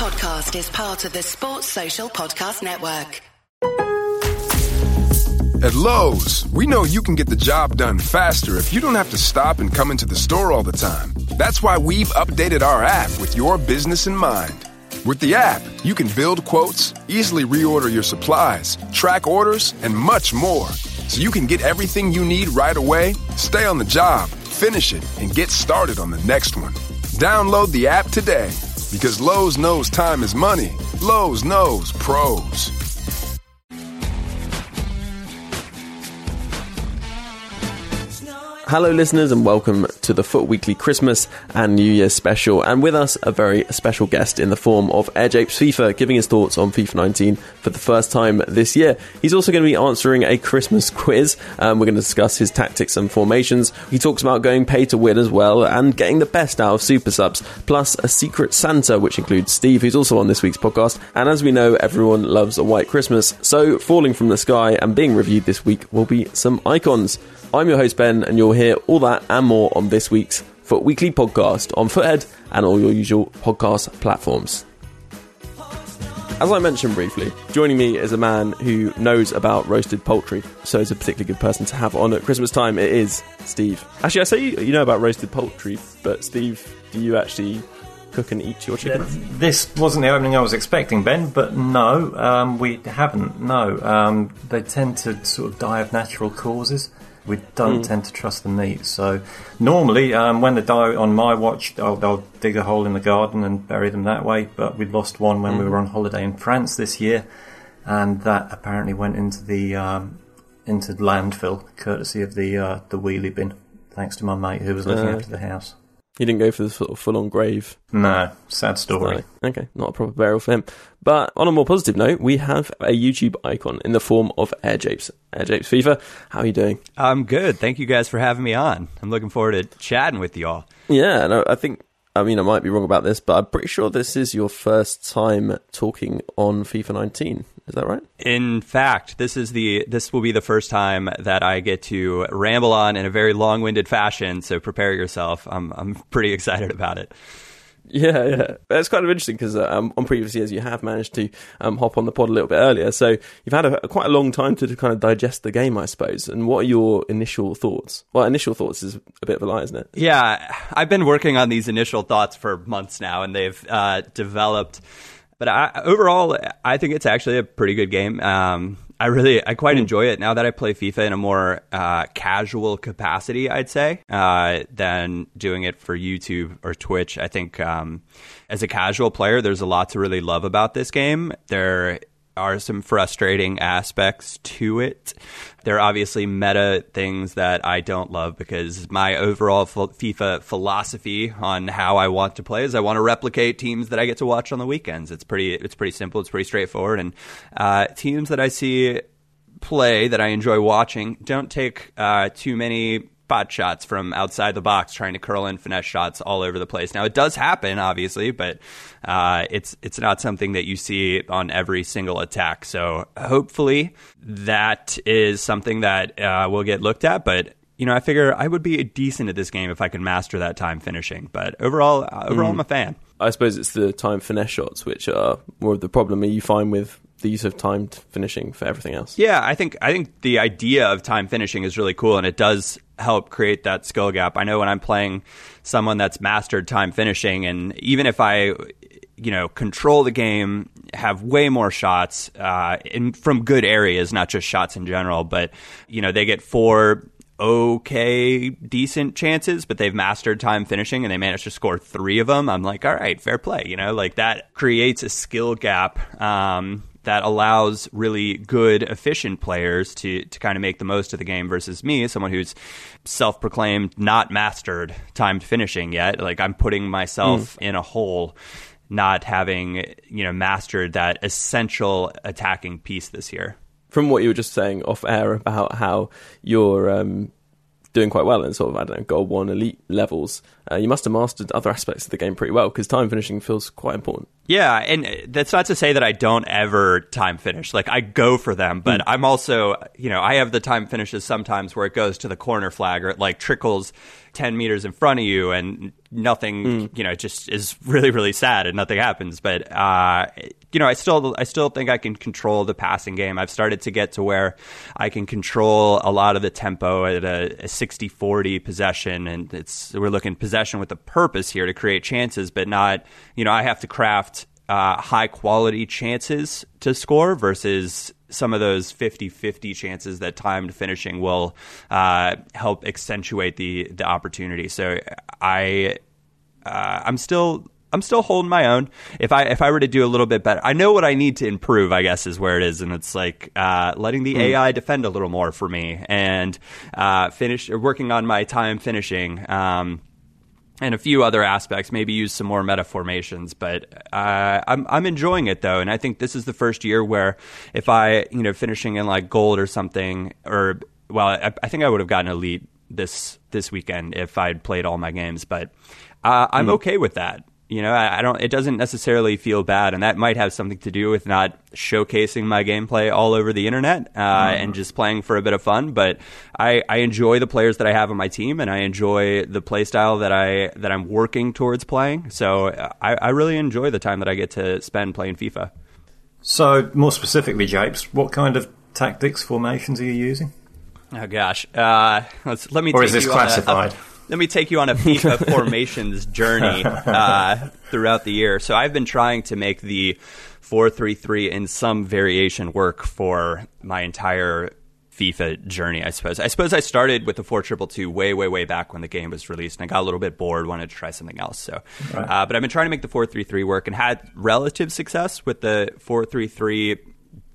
podcast is part of the Sports Social Podcast Network. At Lowe's, we know you can get the job done faster if you don't have to stop and come into the store all the time. That's why we've updated our app with your business in mind. With the app, you can build quotes, easily reorder your supplies, track orders, and much more. So you can get everything you need right away, stay on the job, finish it, and get started on the next one. Download the app today because Lowe's knows time is money. Lowe's knows pros. Hello, listeners, and welcome to the FUT Weekly Christmas and New Year special. And with us, a very special guest in the form of AirJapes FIFA, giving his thoughts on FIFA 19 for the first time this year. He's also going to be answering a Christmas quiz. Um, we're going to discuss his tactics and formations. He talks about going pay to win as well and getting the best out of super subs, plus a secret Santa, which includes Steve, who's also on this week's podcast. And as we know, everyone loves a white Christmas. So, falling from the sky and being reviewed this week will be some icons. I'm your host, Ben, and you'll hear all that and more on this week's FUT Weekly podcast on FUTHead and all your usual podcast platforms. As I mentioned briefly, joining me is a man who knows about roasted poultry, so is a particularly good person to have on at Christmas time. It is Steve. Actually, I say you, you know about roasted poultry, but Steve, do you actually cook and eat your chicken? This wasn't the opening I was expecting, Ben, but no, um, we haven't. No, um, they tend to sort of die of natural causes. We don't Mm. tend to trust the meat. So normally, um, when they die on my watch, I'll, I'll dig a hole in the garden and bury them that way. But we lost one when we Mm. were on holiday in France this year, and that apparently went into the um, into landfill, courtesy of the uh, the wheelie bin. Thanks to my mate who was looking Uh, after the house. You didn't go for the sort of full on grave. No, sad story. No. Okay, not a proper burial for him. But on a more positive note, we have a YouTube icon in the form of AirJapes. Air Japes FIFA, how are you doing? I'm good. Thank you guys for having me on. I'm looking forward to chatting with y'all. Yeah, no, I think, I mean, I might be wrong about this, but I'm pretty sure this is your first time talking on FIFA 19. Is that right? In fact, this is the this will be the first time that I get to ramble on in a very long-winded fashion. So prepare yourself. I'm I'm pretty excited about it. Yeah, yeah. It's kind of interesting because um, on previous years you have managed to um, hop on the pod a little bit earlier. So you've had a, quite a long time to, to kind of digest the game, I suppose. And what are your initial thoughts? Well, initial thoughts is a bit of a lie, isn't it? Yeah, I've been working on these initial thoughts for months now, and they've uh, developed. But I, overall, I think it's actually a pretty good game. Um, I really, I quite enjoy it now that I play FIFA in a more uh, casual capacity. I'd say uh, than doing it for YouTube or Twitch. I think um, as a casual player, there's a lot to really love about this game. There are some frustrating aspects to it. There are obviously meta things that I don't love because my overall FIFA philosophy on how I want to play is I want to replicate teams that I get to watch on the weekends. It's pretty it's pretty simple. It's pretty straightforward. And uh, teams that I see play that I enjoy watching don't take uh, too many spot shots from outside the box, trying to curl in finesse shots all over the place. Now it does happen, obviously, but uh, it's it's not something that you see on every single attack. So hopefully that is something that uh, will get looked at. But you know, I figure I would be decent at this game if I could master that time finishing. But overall, uh, overall, I'm a fan. I suppose it's the time finesse shots which are more of the problem. Are you fine with the use of timed finishing for everything else? Yeah, I think I think the idea of time finishing is really cool, and it does help create that skill gap. I know when I'm playing someone that's mastered time finishing, and even if I, you know, control the game, have way more shots uh, in from good areas, not just shots in general, but you know, they get four okay, decent chances, but they've mastered time finishing and they managed to score three of them. I'm like, all right, fair play. You know, like that creates a skill gap. Um, that allows really good, efficient players to to kind of make the most of the game versus me, someone who's self-proclaimed not mastered timed finishing yet. Like I'm putting myself in a hole, not having you know mastered that essential attacking piece this year. From what you were just saying off air about how you're um, doing quite well in sort of I don't know gold one elite levels, uh, you must have mastered other aspects of the game pretty well because time finishing feels quite important. Yeah, and that's not to say that I don't ever time finish. Like I go for them, but mm. I'm also, you know, I have the time finishes sometimes where it goes to the corner flag or it like trickles 10 meters in front of you and nothing, mm. you know, it just is really, really sad and nothing happens. But, uh, you know, I still, I still think I can control the passing game. I've started to get to where I can control a lot of the tempo at a, a 60 40 possession. And it's, we're looking possession with a purpose here to create chances, but not, you know, I have to craft uh, high quality chances to score versus some of those 50-50 chances that timed finishing will uh, help accentuate the the opportunity. So I uh, I'm still I'm still holding my own. If I if I were to do a little bit better, I know what I need to improve. I guess is where it is, and it's like uh, letting the mm. AI defend a little more for me, and uh, finish working on my time finishing. Um, and a few other aspects. Maybe use some more meta formations, but uh, I'm I'm enjoying it though, and I think this is the first year where if I you know finishing in like gold or something, or well, I, I think I would have gotten elite this this weekend if I'd played all my games, but uh, I'm mm. okay with that. You know, I, I, don't. It doesn't necessarily feel bad, and that might have something to do with not showcasing my gameplay all over the internet uh, mm. and just playing for a bit of fun. But I, I, enjoy the players that I have on my team, and I enjoy the playstyle that I that I'm working towards playing. So I, I really enjoy the time that I get to spend playing FIFA. So, more specifically, Japes, what kind of tactics formations are you using? Oh gosh, uh, let me. Or is this classified? A, a, let me take you on a FIFA formations journey uh, throughout the year. So I've been trying to make the four three three in some variation work for my entire FIFA journey, I suppose. I suppose I started with the four triple two way, way, way back when the game was released, and I got a little bit bored, wanted to try something else. So, right. uh, but I've been trying to make the four three three work, and had relative success with the four three three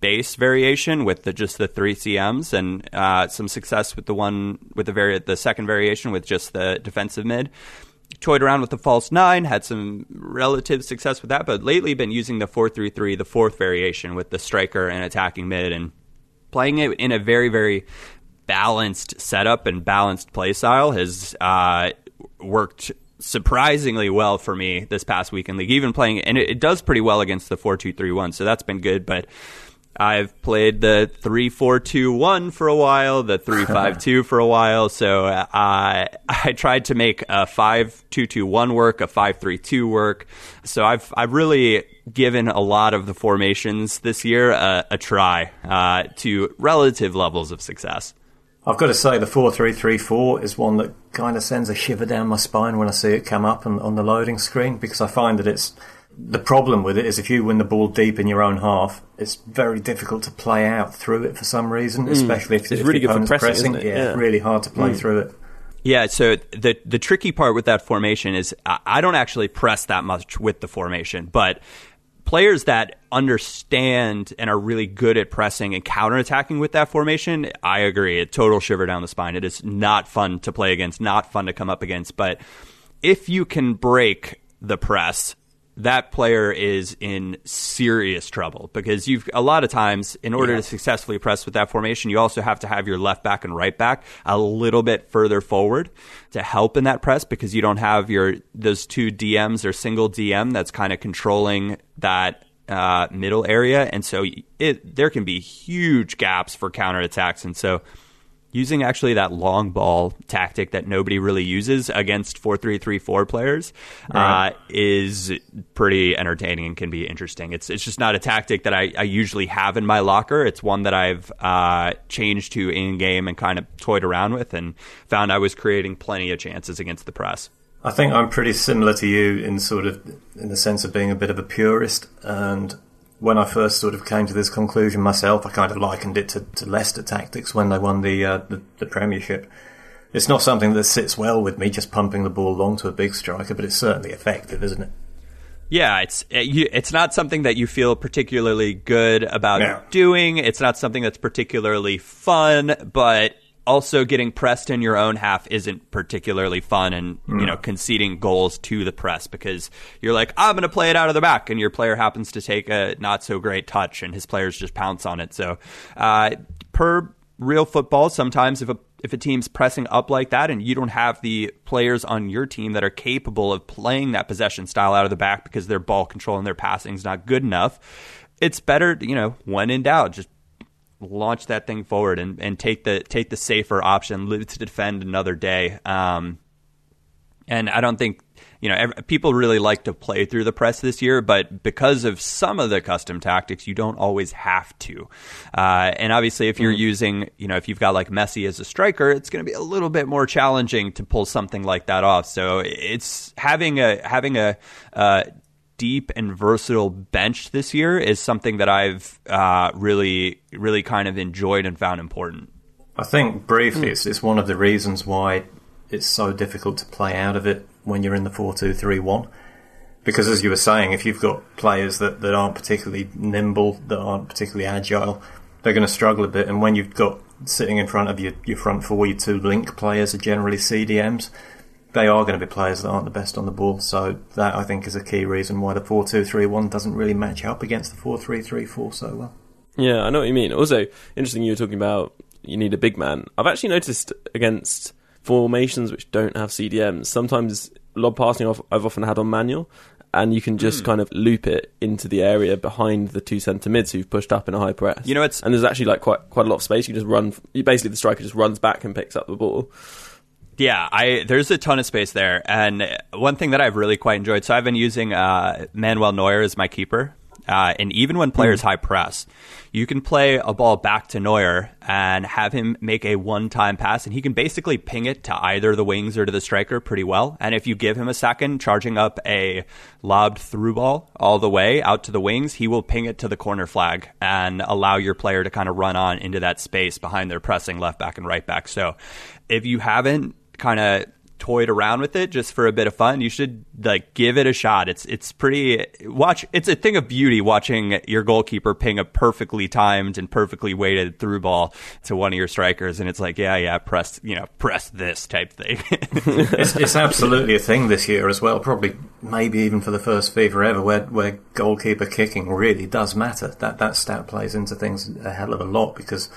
base variation with the, just the three CMs, and uh, some success with the one with the vari- the second variation with just the defensive mid. Toyed around with the false nine, had some relative success with that, but lately been using the four three three, the fourth variation with the striker and attacking mid, and playing it in a very very balanced setup and balanced play style has uh, worked surprisingly well for me this past week in league. Even playing, and it, it does pretty well against the four two three one, so that's been good. But I've played the three four two one for a while, the three five two for a while. So uh, I tried to make a five two two one work, a five three two work. So I've I've really given a lot of the formations this year a, a try uh, to relative levels of success. I've got to say the four three three four is one that kind of sends a shiver down my spine when I see it come up on, on the loading screen because I find that it's the problem with it is if you win the ball deep in your own half, it's very difficult to play out through it for some reason, mm. especially if, it's if really the opponent's pressing. pressing yeah, yeah, really hard to play mm. through it. Yeah, so the the tricky part with that formation is I don't actually press that much with the formation, but players that understand and are really good at pressing and counterattacking with that formation, I agree. A total shiver down the spine. It is not fun to play against, not fun to come up against, but if you can break the press that player is in serious trouble because you've a lot of times in order yeah. to successfully press with that formation you also have to have your left back and right back a little bit further forward to help in that press because you don't have your those two DMs or single DM that's kind of controlling that uh, middle area and so it there can be huge gaps for counterattacks and so using actually that long ball tactic that nobody really uses against 4-3-3-4 players right. uh, is pretty entertaining and can be interesting. It's it's just not a tactic that I, I usually have in my locker. It's one that I've uh, changed to in game and kind of toyed around with and found I was creating plenty of chances against the press. I think I'm pretty similar to you in sort of in the sense of being a bit of a purist and when I first sort of came to this conclusion myself, I kind of likened it to, to Leicester tactics when they won the, uh, the, the Premiership. It's not something that sits well with me, just pumping the ball long to a big striker, but it's certainly effective, isn't it? Yeah, it's it's not something that you feel particularly good about yeah. doing. It's not something that's particularly fun, but also getting pressed in your own half isn't particularly fun and mm. you know conceding goals to the press because you're like I'm going to play it out of the back and your player happens to take a not so great touch and his players just pounce on it so uh, per real football sometimes if a if a team's pressing up like that and you don't have the players on your team that are capable of playing that possession style out of the back because their ball control and their passing is not good enough, it's better, you know, when in doubt, just launch that thing forward and, and take the take the safer option, live to defend another day. Um, and I don't think you know people really like to play through the press this year, but because of some of the custom tactics, you don't always have to. Uh, and obviously, if you're mm. using you know if you've got like Messi as a striker, it's going to be a little bit more challenging to pull something like that off. So it's having a having a uh, deep and versatile bench this year is something that I've uh, really, really kind of enjoyed and found important. I think briefly, mm. it's, it's one of the reasons why it's so difficult to play out of it when you're in the four-two-three-one. Because as you were saying, if you've got players that, that aren't particularly nimble, that aren't particularly agile, they're going to struggle a bit. And when you've got sitting in front of your, your front four, your two link players are generally CDMs they are going to be players that aren't the best on the ball. So that I think is a key reason why the four-two-three-one doesn't really match up against the four-three-three-four so well. Yeah, I know what you mean. Also, interesting you were talking about you need a big man. I've actually noticed against formations which don't have CDMs, sometimes lob passing off I've often had on manual, and you can just mm. kind of loop it into the area behind the two centre mids who've pushed up in a high press. You know, it's and there's actually like quite quite a lot of space. You just run. You basically the striker just runs back and picks up the ball. Yeah, I there's a ton of space there, and one thing that I've really quite enjoyed. So I've been using uh, Manuel Neuer as my keeper, uh, and even when players mm high press, you can play a ball back to Neuer and have him make a one-time pass, and he can basically ping it to either the wings or to the striker pretty well. And if you give him a second, charging up a lobbed through ball all the way out to the wings, he will ping it to the corner flag and allow your player to kind of run on into that space behind their pressing left back and right back. So if you haven't kind of toyed around with it just for a bit of fun, you should like give it a shot. It's it's pretty watch. It's a thing of beauty watching your goalkeeper ping a perfectly timed and perfectly weighted through ball to one of your strikers, and it's like yeah yeah press you know press this type thing. it's, it's absolutely a thing this year as well. Probably maybe even for the first FIFA ever, where where goalkeeper kicking really does matter. That that stat plays into things a hell of a lot because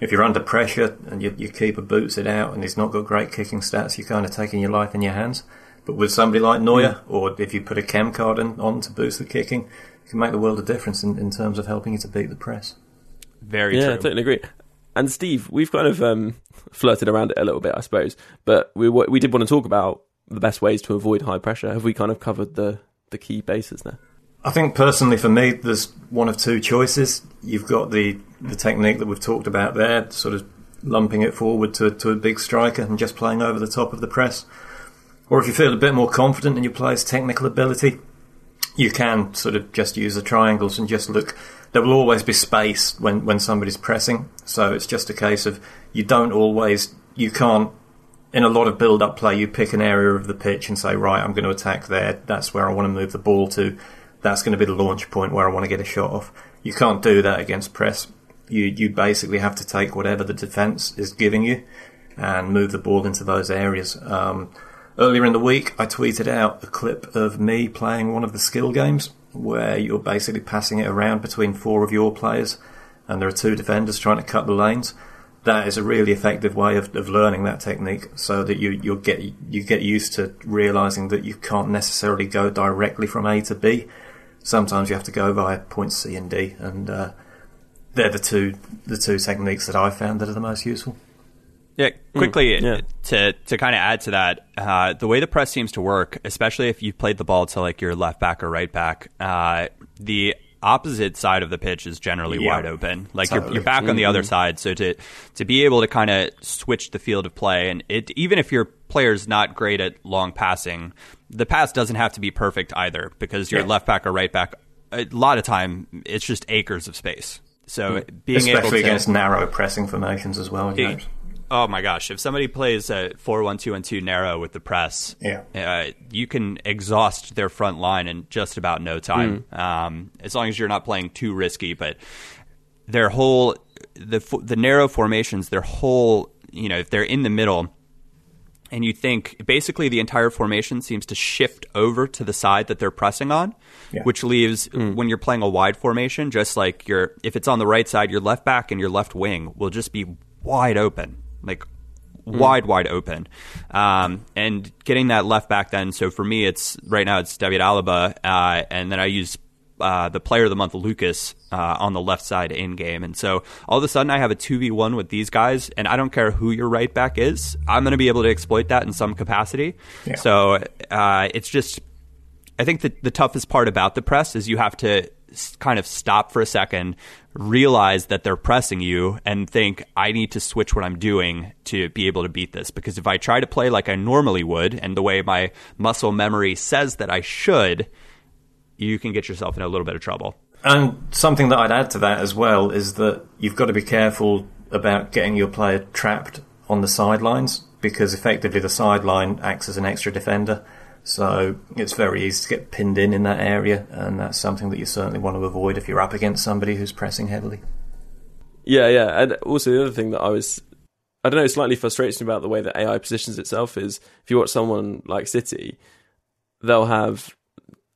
if you're under pressure and your, your keeper boots it out and he's not got great kicking stats, you're kind of taking your life in your hands. But with somebody like Neuer, mm. or if you put a chem card in, on to boost the kicking, it can make the world a difference in, in terms of helping you to beat the press. Very yeah, true. I totally agree. And Steve, we've kind of um, flirted around it a little bit, I suppose, but we we did want to talk about the best ways to avoid high pressure. Have we kind of covered the the key bases now? I think personally for me, there's one of two choices. You've got the, the technique that we've talked about there, sort of lumping it forward to, to a big striker and just playing over the top of the press. Or if you feel a bit more confident in your player's technical ability, you can sort of just use the triangles and just look. There will always be space when, when somebody's pressing, so it's just a case of you don't always, you can't, in a lot of build up play, you pick an area of the pitch and say, right, I'm going to attack there, that's where I want to move the ball to that's going to be the launch point where I want to get a shot off. You can't do that against press. You you basically have to take whatever the defence is giving you and move the ball into those areas. Um, earlier in the week, I tweeted out a clip of me playing one of the skill games where you're basically passing it around between four of your players, and there are two defenders trying to cut the lanes. That is a really effective way of, of learning that technique, so that you you get you get used to realizing that you can't necessarily go directly from A to B sometimes you have to go via points C and D, and uh, they're the two the two techniques that I've found that are the most useful. Yeah, quickly mm, yeah. to to kind of add to that, uh, the way the press seems to work, especially if you've played the ball to like your left back or right back, uh, the opposite side of the pitch is generally yeah, wide open. Like totally. you're, you're back mm-hmm. on the other mm-hmm. side, so to to be able to kind of switch the field of play, and it even if your player's not great at long passing, the pass doesn't have to be perfect either because your yeah. left back or right back, a lot of time it's just acres of space. So being especially able to, against narrow pressing formations as well. It, oh my gosh! If somebody plays a four one two and two narrow with the press, yeah, uh, you can exhaust their front line in just about no time. Mm. Um, as long as you're not playing too risky, but their whole the the narrow formations, their whole you know if they're in the middle and you think basically the entire formation seems to shift over to the side that they're pressing on, yeah. which leaves mm. when you're playing a wide formation, just like your if it's on the right side, your left back and your left wing will just be wide open, like wide, wide open. Um, and getting that left back then, so for me, it's right now it's David Alaba, uh, and then I use uh, the player of the month, Lucas, uh, on the left side in game. And so all of a sudden, I have a 2v1 with these guys, and I don't care who your right back is. I'm going to be able to exploit that in some capacity. Yeah. So uh, it's just, I think the, the toughest part about the press is you have to kind of stop for a second, realize that they're pressing you, and think, I need to switch what I'm doing to be able to beat this. Because if I try to play like I normally would, and the way my muscle memory says that I should, you can get yourself in a little bit of trouble. And something that I'd add to that as well is that you've got to be careful about getting your player trapped on the sidelines because effectively the sideline acts as an extra defender. So it's very easy to get pinned in in that area, and that's something that you certainly want to avoid if you're up against somebody who's pressing heavily. Yeah, yeah, and also the other thing that I was, I don't know, slightly frustrating about the way that AI positions itself is if you watch someone like City, they'll have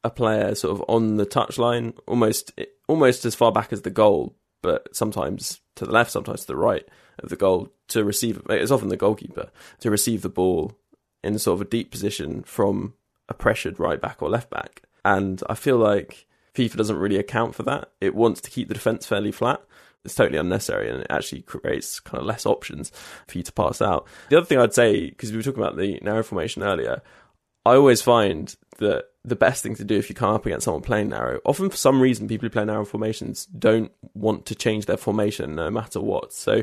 a player sort of on the touchline, almost almost as far back as the goal, but sometimes to the left, sometimes to the right of the goal to receive. It's often the goalkeeper to receive the ball in sort of a deep position from a pressured right back or left back, and I feel like FIFA doesn't really account for that. It wants to keep the defense fairly flat. It's totally unnecessary and it actually creates kind of less options for you to pass out. The other thing I'd say, because we were talking about the narrow formation earlier, I always find that the best thing to do if you come up against someone playing narrow, often for some reason, people who play narrow formations don't want to change their formation no matter what. So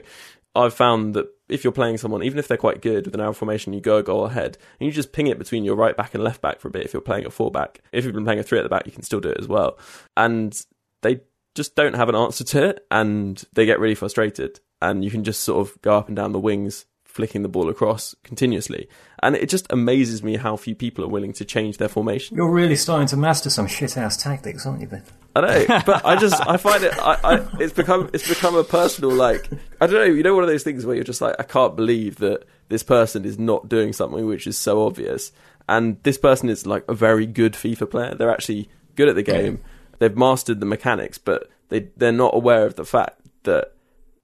I've found that if you're playing someone, even if they're quite good with an narrow formation, you go a goal ahead and you just ping it between your right back and left back for a bit if you're playing a four back. If you've been playing a three at the back, you can still do it as well. And they just don't have an answer to it and they get really frustrated. And you can just sort of go up and down the wings flicking the ball across continuously. And it just amazes me how few people are willing to change their formation. You're really starting to master some shithouse tactics, aren't you, Ben? I know, but I just I find it I, I, it's become it's become a personal like I don't know you know one of those things where you're just like I can't believe that this person is not doing something which is so obvious and this person is like a very good FIFA player they're actually good at the game they've mastered the mechanics but they they're not aware of the fact that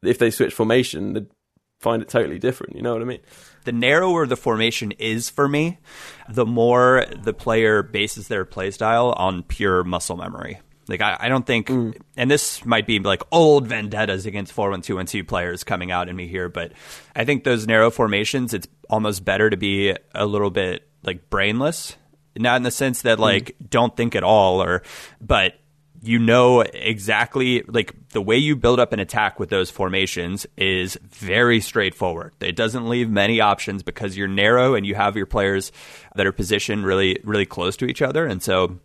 if they switch formation find it totally different. You know what I mean? The narrower the formation is for me, the more the player bases their playstyle on pure muscle memory. Like I, I don't think, mm. and this might be like old vendettas against four one two one two players coming out in me here, but I think those narrow formations, it's almost better to be a little bit like brainless, not in the sense that like mm. don't think at all, or but you know exactly like the way you build up an attack with those formations is very straightforward. It doesn't leave many options because you're narrow and you have your players that are positioned really really close to each other and so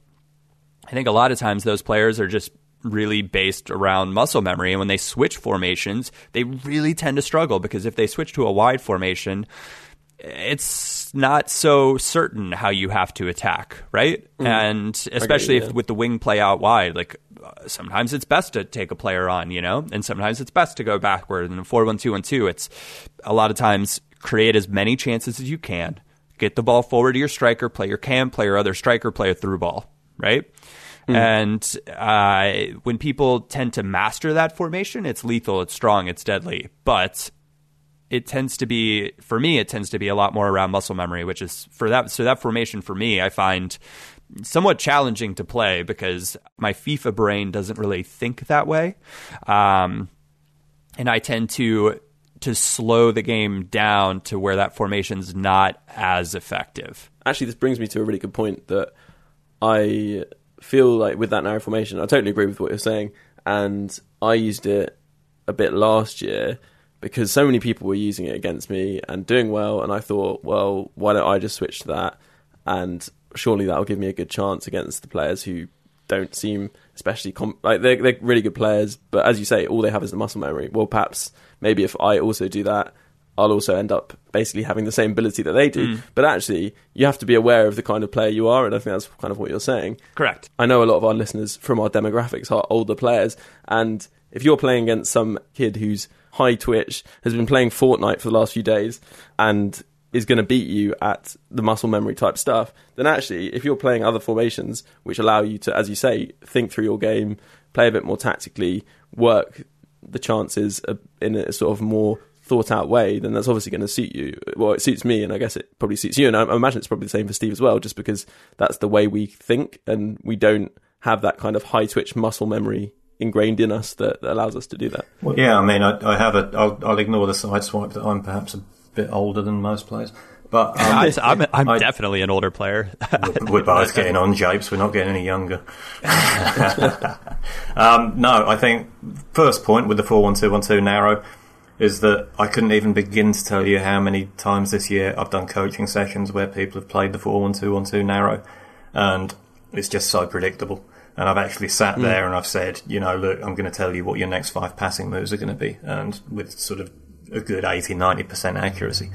I think a lot of times those players are just really based around muscle memory and when they switch formations they really tend to struggle because if they switch to a wide formation it's not so certain how you have to attack, right? Mm. And especially if with the wing play out wide, like uh, sometimes it's best to take a player on, you know, and sometimes it's best to go backward. And four one two one two, it's a lot of times create as many chances as you can, get the ball forward to your striker, play your cam, play your other striker, play a through ball, right? Mm. And uh, when people tend to master that formation, it's lethal, it's strong, it's deadly. But it tends to be for me it tends to be a lot more around muscle memory which is for that so that formation for me i find somewhat challenging to play because my fifa brain doesn't really think that way. Um, and i tend to to slow the game down to where that formation's not as effective. Actually this brings me to a really good point that i feel like with that narrow formation i totally agree with what you're saying. And i used it a bit last year because so many people were using it against me and doing well, and I thought, well, why don't I just switch to that? And surely that'll give me a good chance against the players who don't seem especially com- like they're they're really good players, but as you say, all they have is the muscle memory. Well, perhaps maybe if I also do that, I'll also end up basically having the same ability that they do. Mm. But actually, you have to be aware of the kind of player you are, and I think that's kind of what you're saying. Correct. I know a lot of our listeners from our demographics are older players, and if you're playing against some kid who's high twitch, has been playing Fortnite for the last few days, and is going to beat you at the muscle memory type stuff, then actually, if you're playing other formations which allow you to, as you say, think through your game, play a bit more tactically, work the chances in a sort of more thought out way, then that's obviously going to suit you. Well, it suits me, and I guess it probably suits you. And I, I imagine it's probably the same for Steve as well, just because that's the way we think, and we don't have that kind of high twitch muscle memory ingrained in us that, that allows us to do that. Well, yeah, I mean, I, I have a. I'll, I'll ignore the side swipe that I'm perhaps a bit older than most players, but um, I, I'm, I'm I- definitely an older player. we're both getting on, Japes. We're not getting any younger. um, no, I think first point with the four one two one two narrow is that I couldn't even begin to tell you how many times this year I've done coaching sessions where people have played the four one two one two narrow, and it's just so predictable. And I've actually sat there and I've said, you know, look, I'm going to tell you what your next five passing moves are going to be, and with sort of a good 80, 90% accuracy.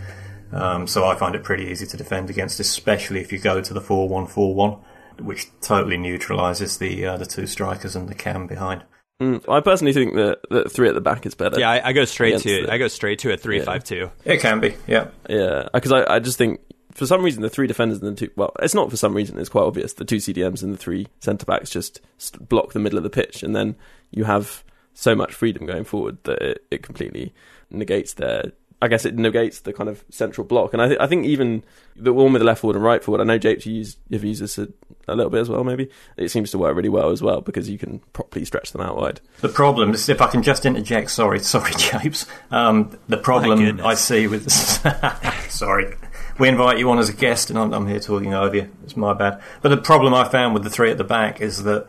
Um, so I find it pretty easy to defend against, especially if you go to the 4 1 4 1, which totally neutralises the uh, the two strikers and the cam behind. Mm, I personally think that, that three at the back is better. yeah, I, I go straight to the- I go straight to a three five two. It can be, yeah. Yeah, because I, I just think for some reason the three defenders and the two well, it's not for some reason. It's quite obvious. The two CDMs and the three centre backs just st- block the middle of the pitch, and then you have so much freedom going forward that it, it completely negates their. I guess it negates the kind of central block, and I, th- I think even the one with the left forward and right forward. I know Japes, you use you've used this a, a little bit as well. Maybe it seems to work really well as well because you can properly stretch them out wide. The problem is, if I can just interject, sorry, sorry, Japes. Um, the problem goodness. I see with sorry, we invite you on as a guest, and I'm, I'm here talking over you. It's my bad. But the problem I found with the three at the back is that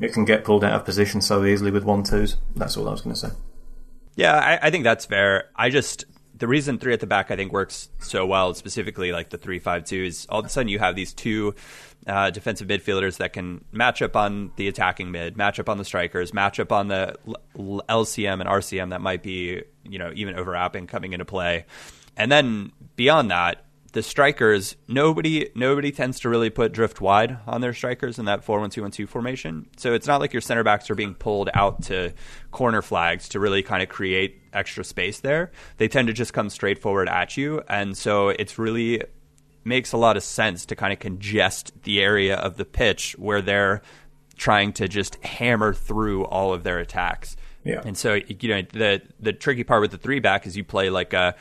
it can get pulled out of position so easily with one twos. That's all I was going to say. Yeah, I, I think that's fair. I just the reason three at the back I think works so well, specifically like the three five two, is all of a sudden you have these two uh, defensive midfielders that can match up on the attacking mid, match up on the strikers, match up on the L- LCM and RCM that might be you know even overlapping coming into play, and then beyond that. The strikers, nobody, nobody tends to really put drift wide on their strikers in that four-one-two-one-two formation. So it's not like your center backs are being pulled out to corner flags to really kind of create extra space there. They tend to just come straight forward at you, and so it's really makes a lot of sense to kind of congest the area of the pitch where they're trying to just hammer through all of their attacks. Yeah. And so you know the the tricky part with the three back is you play like a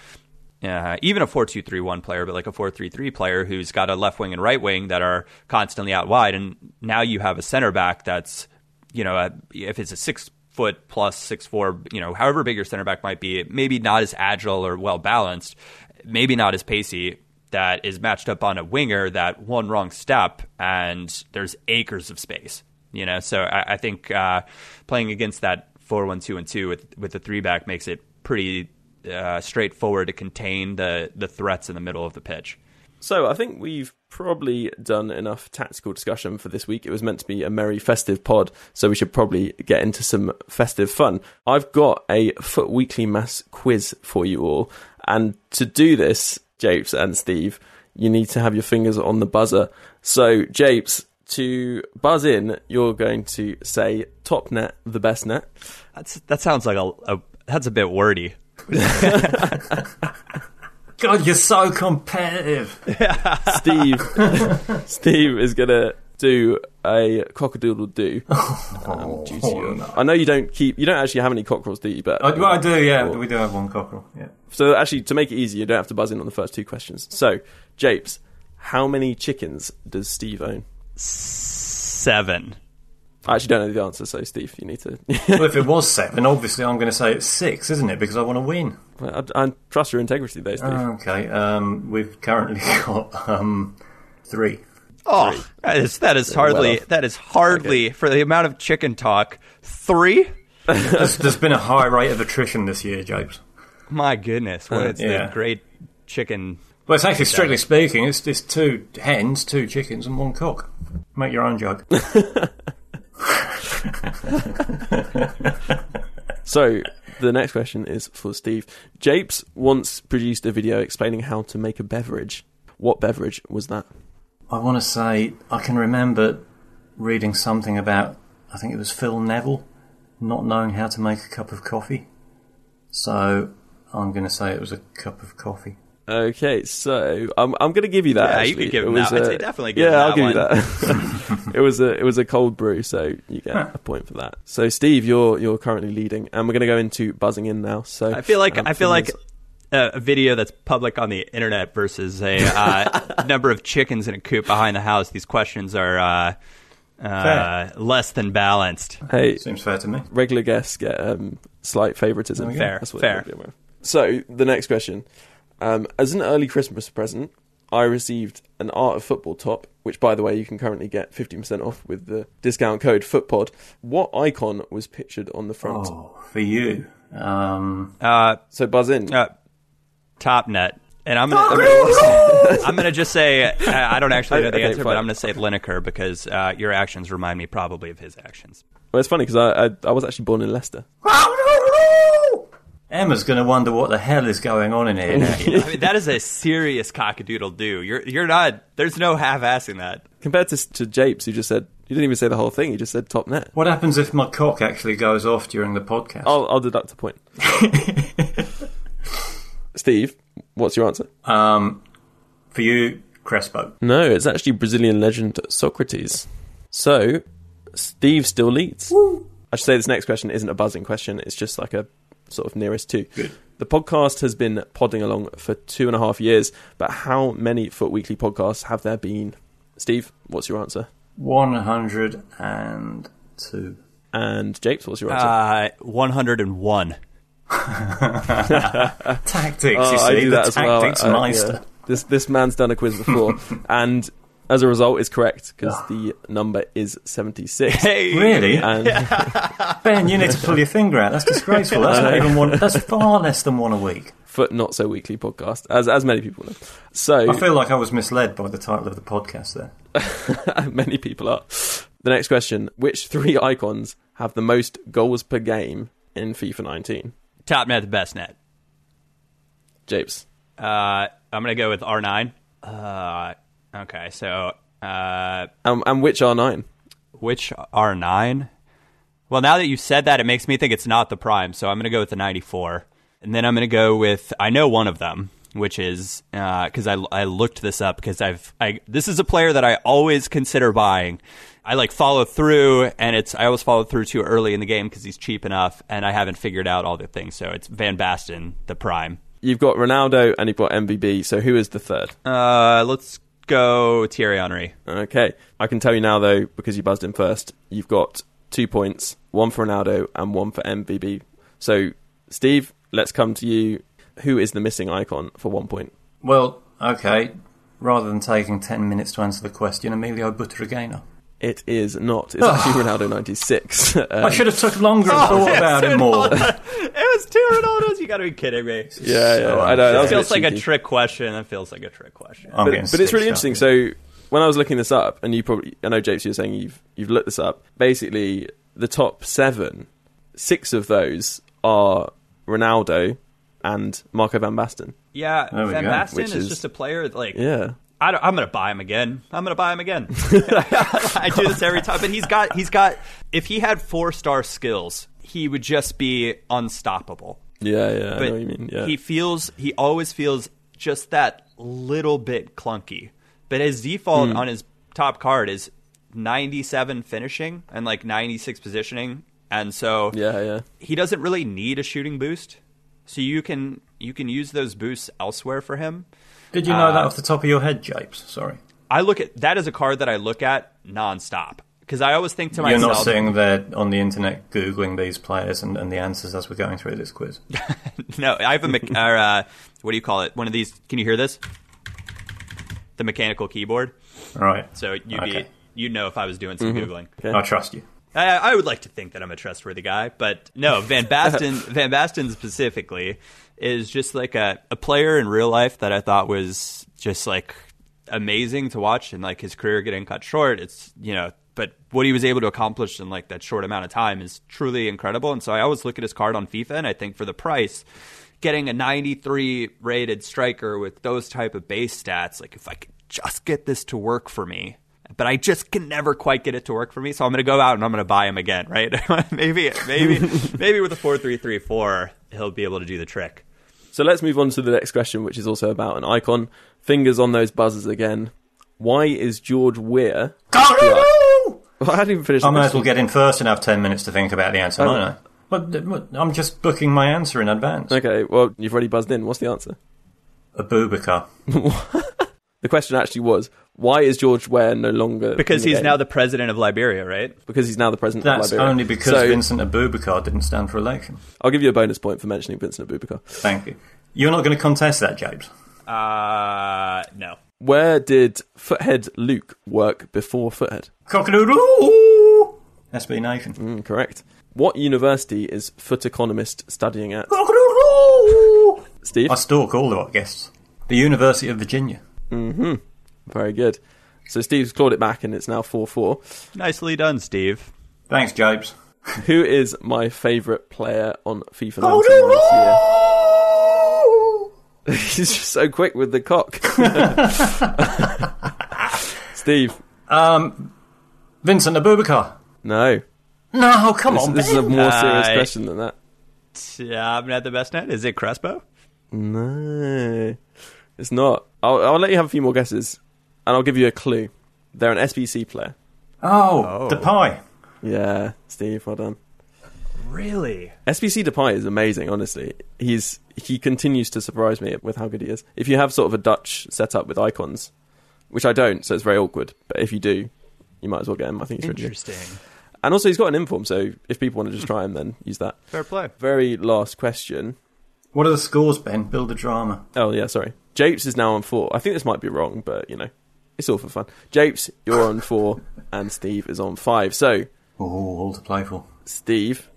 uh, even a four two three one player, but like a four three three player who's got a left wing and right wing that are constantly out wide, and now you have a center back that's you know a, if it's a six foot plus six four, you know however big your center back might be, maybe not as agile or well balanced, maybe not as pacey. That is matched up on a winger that one wrong step and there's acres of space. You know, so I, I think uh, playing against that four one two and two with with the three back makes it pretty uh, straightforward to contain the the threats in the middle of the pitch. So I think we've probably done enough tactical discussion for this week. It was meant to be a merry festive pod, so we should probably get into some festive fun. I've got a FUT Weekly Mass quiz for you all, and to do this, Japes and Steve, you need to have your fingers on the buzzer. So, Japes, to buzz in, you're going to say top net, the best net. That's that sounds like a, a that's a bit wordy. God, you're so competitive. Steve, Steve is gonna do a cockadoodle do. Um, due to Oh, your- no. I know you don't keep, you don't actually have any cockerels, do you? But I, well, I do, yeah. Or- We do have one cockerel. Yeah. So actually, to make it easier, you don't have to buzz in on the first two questions. So, Japes, how many chickens does Steve own? Seven. I actually don't know the answer, so Steve, you need to. well, if it was seven, obviously I'm going to say it's six, isn't it? Because I want to win. I, I trust your integrity, there, Steve. Okay. Um, we've currently got um, three. Oh, that is that is hardly well that is hardly for the amount of chicken talk. Three. There's, there's been a high rate of attrition this year, Japes. My goodness, when it's yeah. the great chicken. Well, it's actually, strictly speaking, it's, just two hens, two chickens, and one cock. Make your own jug. So, the next question is for Steve. Japes once produced a video explaining how to make a beverage. What beverage was that? I want to say I can remember reading something about I think it was Phil Neville not knowing how to make a cup of coffee. So I'm going to say it was a cup of coffee. Okay, so I'm I'm going to give you that. Yeah, you actually. could give It him was that. I'd a- say definitely give yeah, him I'll give that you that. it was a it was a cold brew, so you get a point for that. So Steve, you're you're currently leading, and we're going to go into buzzing in now. So I feel like um, I feel like fingers- a, a video that's public on the internet versus a uh, number of chickens in a coop behind the house, these questions are uh, uh, less than balanced. Hey, Seems fair to me. regular guests get um, slight favoritism. There we go. Fair, That's what fair. they're aware of. So the next question: um, As an early Christmas present, I received an Art of Football top, which, by the way, you can currently get fifteen percent off with the discount code FootPod. What icon was pictured on the front? Oh, for you. Um, Uh, So buzz in. uh, top net. And I'm gonna, I'm gonna, just say uh, I don't actually know the Okay, answer, but fine. I'm gonna say Lineker because uh, your actions remind me probably of his actions. Well, it's funny because I, I I was actually born in Leicester. Emma's going to wonder what the hell is going on in here now. you know? I mean, that is a serious cockadoodle do. You're you're not. There's no half-assing that. Compared to to Japes, who just said you didn't even say the whole thing. You just said top net. what happens if my cock actually goes off during the podcast? I'll I'll deduct a point. Steve, what's your answer? Um, for you, Crespo. No, it's actually Brazilian legend Socrates. So, Steve still leads. I should say this next question isn't a buzzing question, it's just like a sort of nearest to. Good. The podcast has been podding along for two and a half years, but how many FUT Weekly podcasts have there been? Steve, what's your answer? 102. And Japes, what's your answer? Uh, 101. Tactics, you Oh, I see. do the that as well. tactics I- meister. yeah. This this man's done a quiz before, and as a result, is correct because the number is seventy six. Hey, Really? And Ben, you need to pull your finger out. That's disgraceful. That's not even one. That's far less than one a week. FUT not so weekly podcast, as as many people know. So I feel like I was misled by the title of the podcast there. many people are. The next question: Which three icons have the most goals per game in FIFA 19? top net, the best net. Japes. Uh, I'm gonna go with R9. Uh, okay, so uh, Um, and which are nine? which R9? Well, now that you've said that, it makes me think it's not the prime. So I'm gonna go with the 94, and then I'm gonna go with I know one of them, which is because I I looked this up because I've I this is a player that I always consider buying. I like follow through, and it's I always follow through too early in the game because he's cheap enough, and I haven't figured out all the things. So it's Van Basten, the prime. You've got Ronaldo and you've got MVB. So who is the third? Uh, let's go Thierry Henry. Okay, I can tell you now though because you buzzed in first. You've got two points, one for Ronaldo and one for MVB. So, Steve, let's come to you. Who is the missing icon for one point? Well, okay. Rather than taking 10 minutes to answer the question, Emilio Butragueño. It is not. It's actually ah. Ronaldo ninety six. I um, should have took longer and oh, thought about it more. it was two Ronaldos. You got to be kidding me. Yeah, yeah, I know. That That was a feels bit like a trick question. That feels like a trick question. I'm but, getting but it's really stitched interesting. up. So when I was looking this up, and you probably, I know, Japes, you're saying you've you've looked this up. Basically, the top seven, six of those are Ronaldo and Marco van Basten. Yeah, There we Van go. Basten Which is, is- just a player like Yeah, I am going to buy him again. I'm going to buy him again. I do this every time. But he's got he's got if he had four star skills, he would just be unstoppable. yeah, yeah. I But know what you mean. Yeah, he feels he always feels just that little bit clunky. But his default hmm. on his top card is 97 finishing and like 96 positioning, and so yeah, yeah. he doesn't really need a shooting boost. So you can you can use those boosts elsewhere for him. Did you know that off the top of your head, Japes? Sorry. I look at that as a card that I look at nonstop because I always think to myself, You're not sitting there on the internet Googling these players and, and the answers as we're going through this quiz. no, I have a mech- or, uh, what do you call it? One of these. Can you hear this? The mechanical keyboard. Right. So you'd Okay. be you'd know if I was doing some googling. I trust you. I, I would like to think that I'm a trustworthy guy, but no, Van Basten, Van Basten specifically is just like a, a player in real life that I thought was just like amazing to watch and like his career getting cut short. It's, you know, but what he was able to accomplish in like that short amount of time is truly incredible. And so I always look at his card on FIFA and I think for the price, getting a 93 rated striker with those type of base stats, like if I could just get this to work for me, but I just can never quite get it to work for me. So I'm going to go out and I'm going to buy him again, right? maybe, maybe, maybe with a four three three four, he'll be able to do the trick. So let's move on to the next question, which is also about an icon. Fingers on those buzzers again. Why is George Weah? Go! Well, I hadn't even finished. I the may as well get in first and have 10 minutes to think about the answer, oh. don't I? But I'm just booking my answer in advance. Okay, well, you've already buzzed in. What's the answer? A Aboubakar. The question actually was, why is George Weah no longer Because in the he's game? now the president of Liberia, right? because he's now the president That's of Liberia. only because so, Vincent Aboubakar didn't stand for election. I'll give you a bonus point for mentioning Vincent Aboubakar. Thank you. You're not going to contest that, James. Uh, no. Where did FUTHead Luke work before FUTHead? Cock-a-doodle-oo! SB Nation. Mm, correct. What university is FUT Economist studying at? Cock-a-doodle-oo! Steve? I stalk all of our guests. The University of Virginia. Very good. So Steve's clawed it back and it's now 4 4. Nicely done, Steve. Thanks, James. Who is my favourite player on FIFA 19 this year? He's just so quick with the cock. Steve, Um, Vincent Aboubakar. no. No, come This, on. this is a more serious Aye. question than that. Yeah, I'm not the best net. Is it Crespo? No, it's not. I'll, I'll let you have a few more guesses, and I'll give you a clue. They're an SBC player. Oh, Oh. Depay. Yeah, Steve, well done. Really? SBC Depay is amazing, honestly. He's he continues to surprise me with how good he is. If you have sort of a Dutch setup with icons, which I don't, so it's very awkward. But if you do, you might as well get him. I think he's really good. Interesting. And also, he's got an inform, so if people want to just try him, then use that. Fair play. Very last question. What are the scores, Ben? Build a drama. Oh yeah, sorry. Japes is now on four. I think this might be wrong, but you know, it's all for fun. Japes, you're on four, and Steve is on five. So, Oh, all to play for. Steve,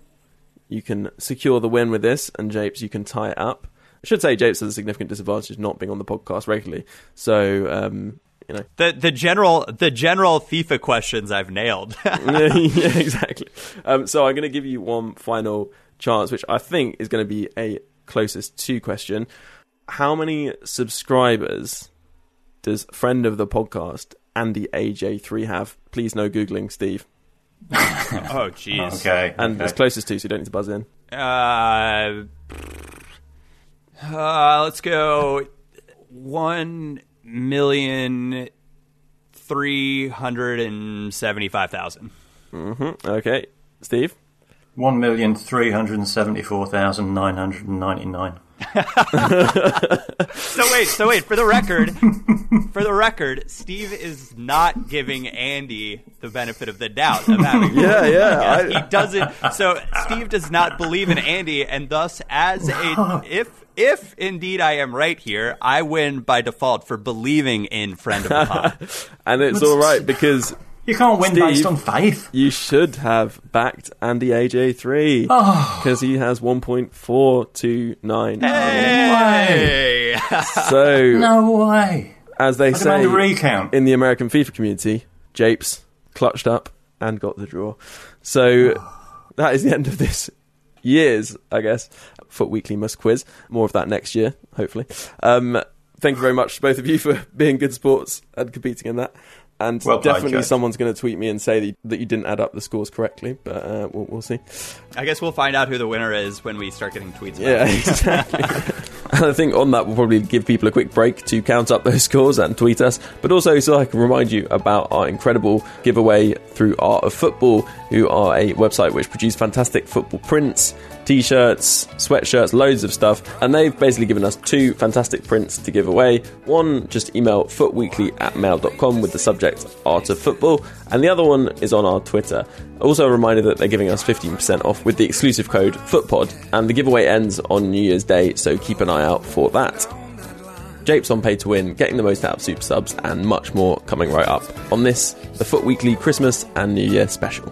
you can secure the win with this, and Japes, you can tie it up. I should say Japes has a significant disadvantage not being on the podcast regularly. So, um, you know, The the general the general FIFA questions I've nailed. yeah, yeah, exactly. Um, so I'm going to give you one final chance, which I think is going to be a closest to question. How many subscribers does friend of the podcast Andy AJ3 have? Please no googling, Steve. oh jeez. Okay. And okay. it's closest to, so you don't need to buzz in. Uh, uh, let's go one million three hundred and seventy-five thousand. Okay, Steve. One million three hundred seventy-four thousand nine hundred ninety-nine. So wait, so wait. For the record, for the record, Steve is not giving Andy the benefit of the doubt of having. Yeah, yeah. he doesn't. So Steve does not believe in Andy, and thus, as a if if indeed I am right here, I win by default for believing in friend of the pod. and it's all right because You can't win Steve. based on faith. you should have backed Andy AJ3 Oh. because he has 1.429. Hey! So, No way. as they I say a recount. in the American FIFA community, Japes clutched up and got the draw. So that is the end of this year's, I guess, FUT Weekly Must Quiz. More of that next year, hopefully. Um, thank you very much, to both of you, for being good sports and competing in that. And Well definitely someone's going to tweet me and say that you, that you didn't add up the scores correctly, but uh, we'll, we'll see. I guess we'll find out who the winner is when we start getting tweets. About Yeah, exactly. and I think on that, we'll probably give people a quick break to count up those scores and tweet us, but also so I can remind you about our incredible giveaway through Art of Football, who are a website which produce fantastic football prints, t shirts, sweatshirts, loads of stuff. And they've basically given us two fantastic prints to give away. One, just email footweekly at mail.com with the subject Art of Football, and the other one is on our Twitter. Also, a reminder that they're giving us 15% off with the exclusive code FOOTPOD, and the giveaway ends on New Year's Day, so keep an eye out for that. Japes on pay to win, getting the most out of super subs, and much more coming right up on this, the FUT Weekly Christmas and New Year special.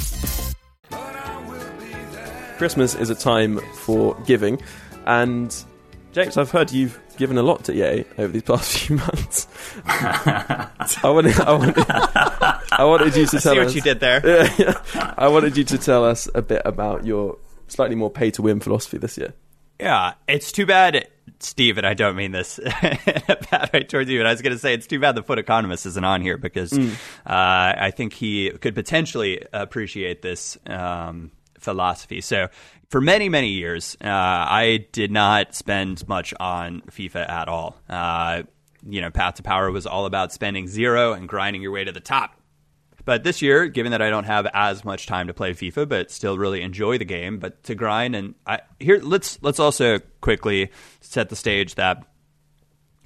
Christmas is a time for giving, and James, I've heard you've given a lot to EA over these past few months. I wanted, I wanted, I wanted you to tell See what us. you did there. I wanted you to tell us a bit about your slightly more pay to win philosophy this year. Yeah, it's too bad, Steve, and I don't mean this bad way towards you, but I was going to say it's too bad the FUT Economist isn't on here because mm. uh, I think he could potentially appreciate this um, philosophy. So, for many, many years, uh, I did not spend much on FIFA at all. Uh, you know, Path to Power was all about spending zero and grinding your way to the top. But this year, given that I don't have as much time to play FIFA, but still really enjoy the game, but to grind and I here let's let's also quickly set the stage that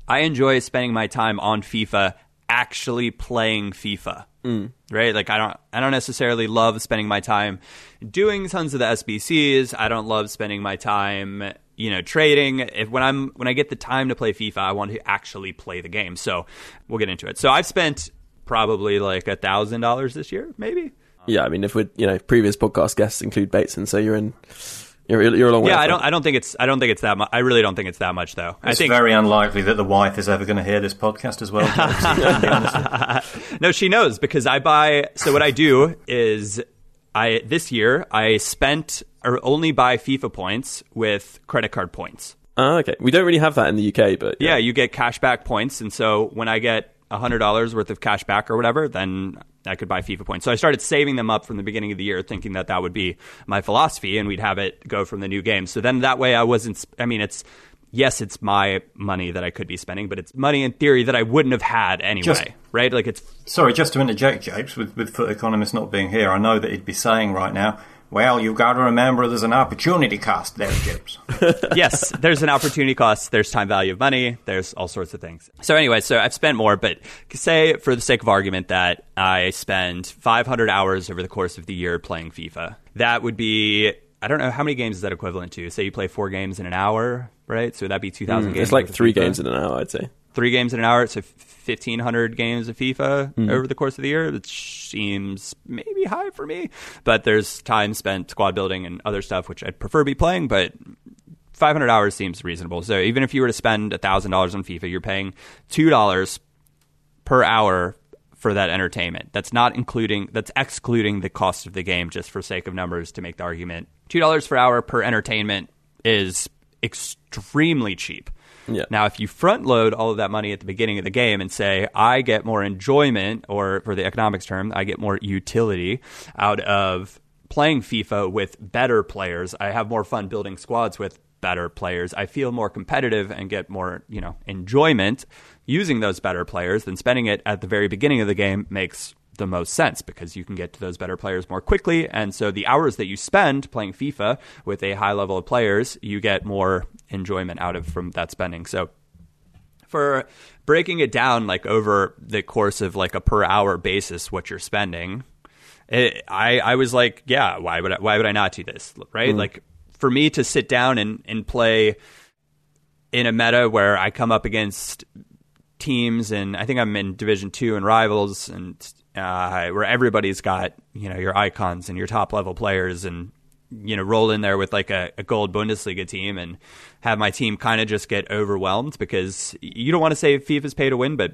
I enjoy spending my time on FIFA actually playing FIFA. Mm. Right? Like I don't I don't necessarily love spending my time doing tons of the SBCs. I don't love spending my time you know trading if when i'm when i get the time to play fifa i want to actually play the game so we'll get into it so i've spent probably like a thousand dollars this year, maybe. Yeah, I mean, if we're you know previous podcast guests include Bateson, so you're in. You're, you're a long way. Yeah, I don't. I don't think it's. I don't think it's that much. I really don't think it's that much, though. It's I think very unlikely that the wife is ever going to hear this podcast as well. no, she knows because I buy. So what I do is, I this year I spent or only buy FIFA points with credit card points. Oh, okay. We don't really have that in the UK, but yeah. yeah, you get cashback points, and so when I get $100 worth of cash back or whatever, then I could buy FIFA points. So I started saving them up from the beginning of the year, thinking that that would be my philosophy and we'd have it go from the new game. So then that way I wasn't, I mean, it's, yes, it's my money that I could be spending, but it's money in theory that I wouldn't have had anyway, just, right? Like it's. Sorry, just to interject, Japes, with, with FUT Economist not being here, I know that he'd be saying right now, well, you've got to remember there's an opportunity cost there, Gibbs. yes, there's an opportunity cost. There's time value of money. There's all sorts of things. So anyway, so I've spent more, but say for the sake of argument that I spend 500 hours over the course of the year playing FIFA. That would be I don't know how many games is that equivalent to. Say you play four games in an hour, right? So that'd be 2,000 mm, games. It's like three games in an hour, I'd say three games in an hour. So 1,500 games of FIFA mm-hmm. over the course of the year. It seems maybe high for me, but there's time spent squad building and other stuff, which I'd prefer be playing, but 500 hours seems reasonable. So even if you were to spend $1,000 on FIFA, you're paying $2 per hour for that entertainment. That's not including, that's excluding the cost of the game just for sake of numbers to make the argument. $2 per hour per entertainment is extremely cheap. Yeah. Now, if you front load all of that money at the beginning of the game and say, I get more enjoyment, or for the economics term, I get more utility out of playing FIFA with better players, I have more fun building squads with better players. I feel more competitive and get more, you know, enjoyment using those better players than spending it at the very beginning of the game makes the most sense because you can get to those better players more quickly. And so the hours that you spend playing FIFA with a high level of players, you get more enjoyment out of from that spending. So for breaking it down like over the course of like a per hour basis, what you're spending, it, I I was like, yeah, why would I, why would I not do this? Right? Mm. Like for me to sit down and and play in a meta where I come up against teams and I think I'm in Division Two and rivals and uh, where everybody's got you know your icons and your top level players and you know roll in there with like a, a gold Bundesliga team and have my team kind of just get overwhelmed because you don't want to say FIFA's pay to win, but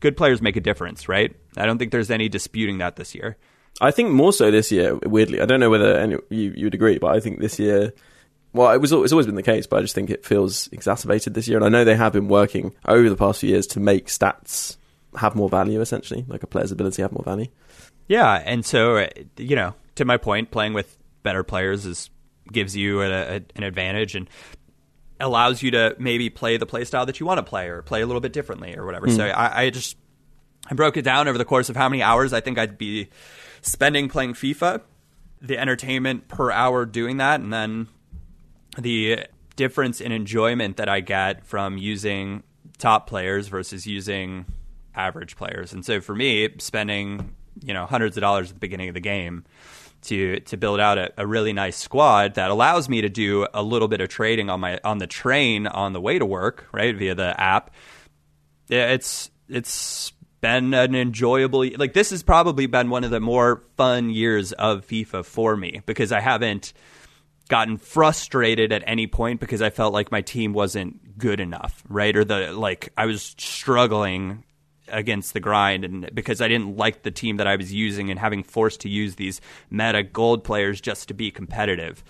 good players make a difference, right? I don't think there's any disputing that this year. I think more so this year. Weirdly, I don't know whether any, you you would agree, but I think this year. Well, it was it's always been the case, but I just think it feels exacerbated this year. And I know they have been working over the past few years to make stats have more value, essentially, like a player's ability have more value. Yeah, and so you know, to my point, playing with better players is gives you a, a, an advantage and allows you to maybe play the play style that you want to play or play a little bit differently or whatever. Mm. So I, I just I broke it down over the course of how many hours I think I'd be spending playing FIFA, the entertainment per hour doing that, and then the difference in enjoyment that I get from using top players versus using average players. And so for me, spending you know hundreds of dollars at the beginning of the game to to build out a, a, really nice squad that allows me to do a little bit of trading on my on the train on the way to work, right via the app. It's it's been an enjoyable like this has probably been one of the more fun years of FIFA for me because I haven't gotten frustrated at any point because I felt like my team wasn't good enough, right? Or the like I was struggling against the grind and because I didn't like the team that I was using and having forced to use these meta gold players just to be competitive.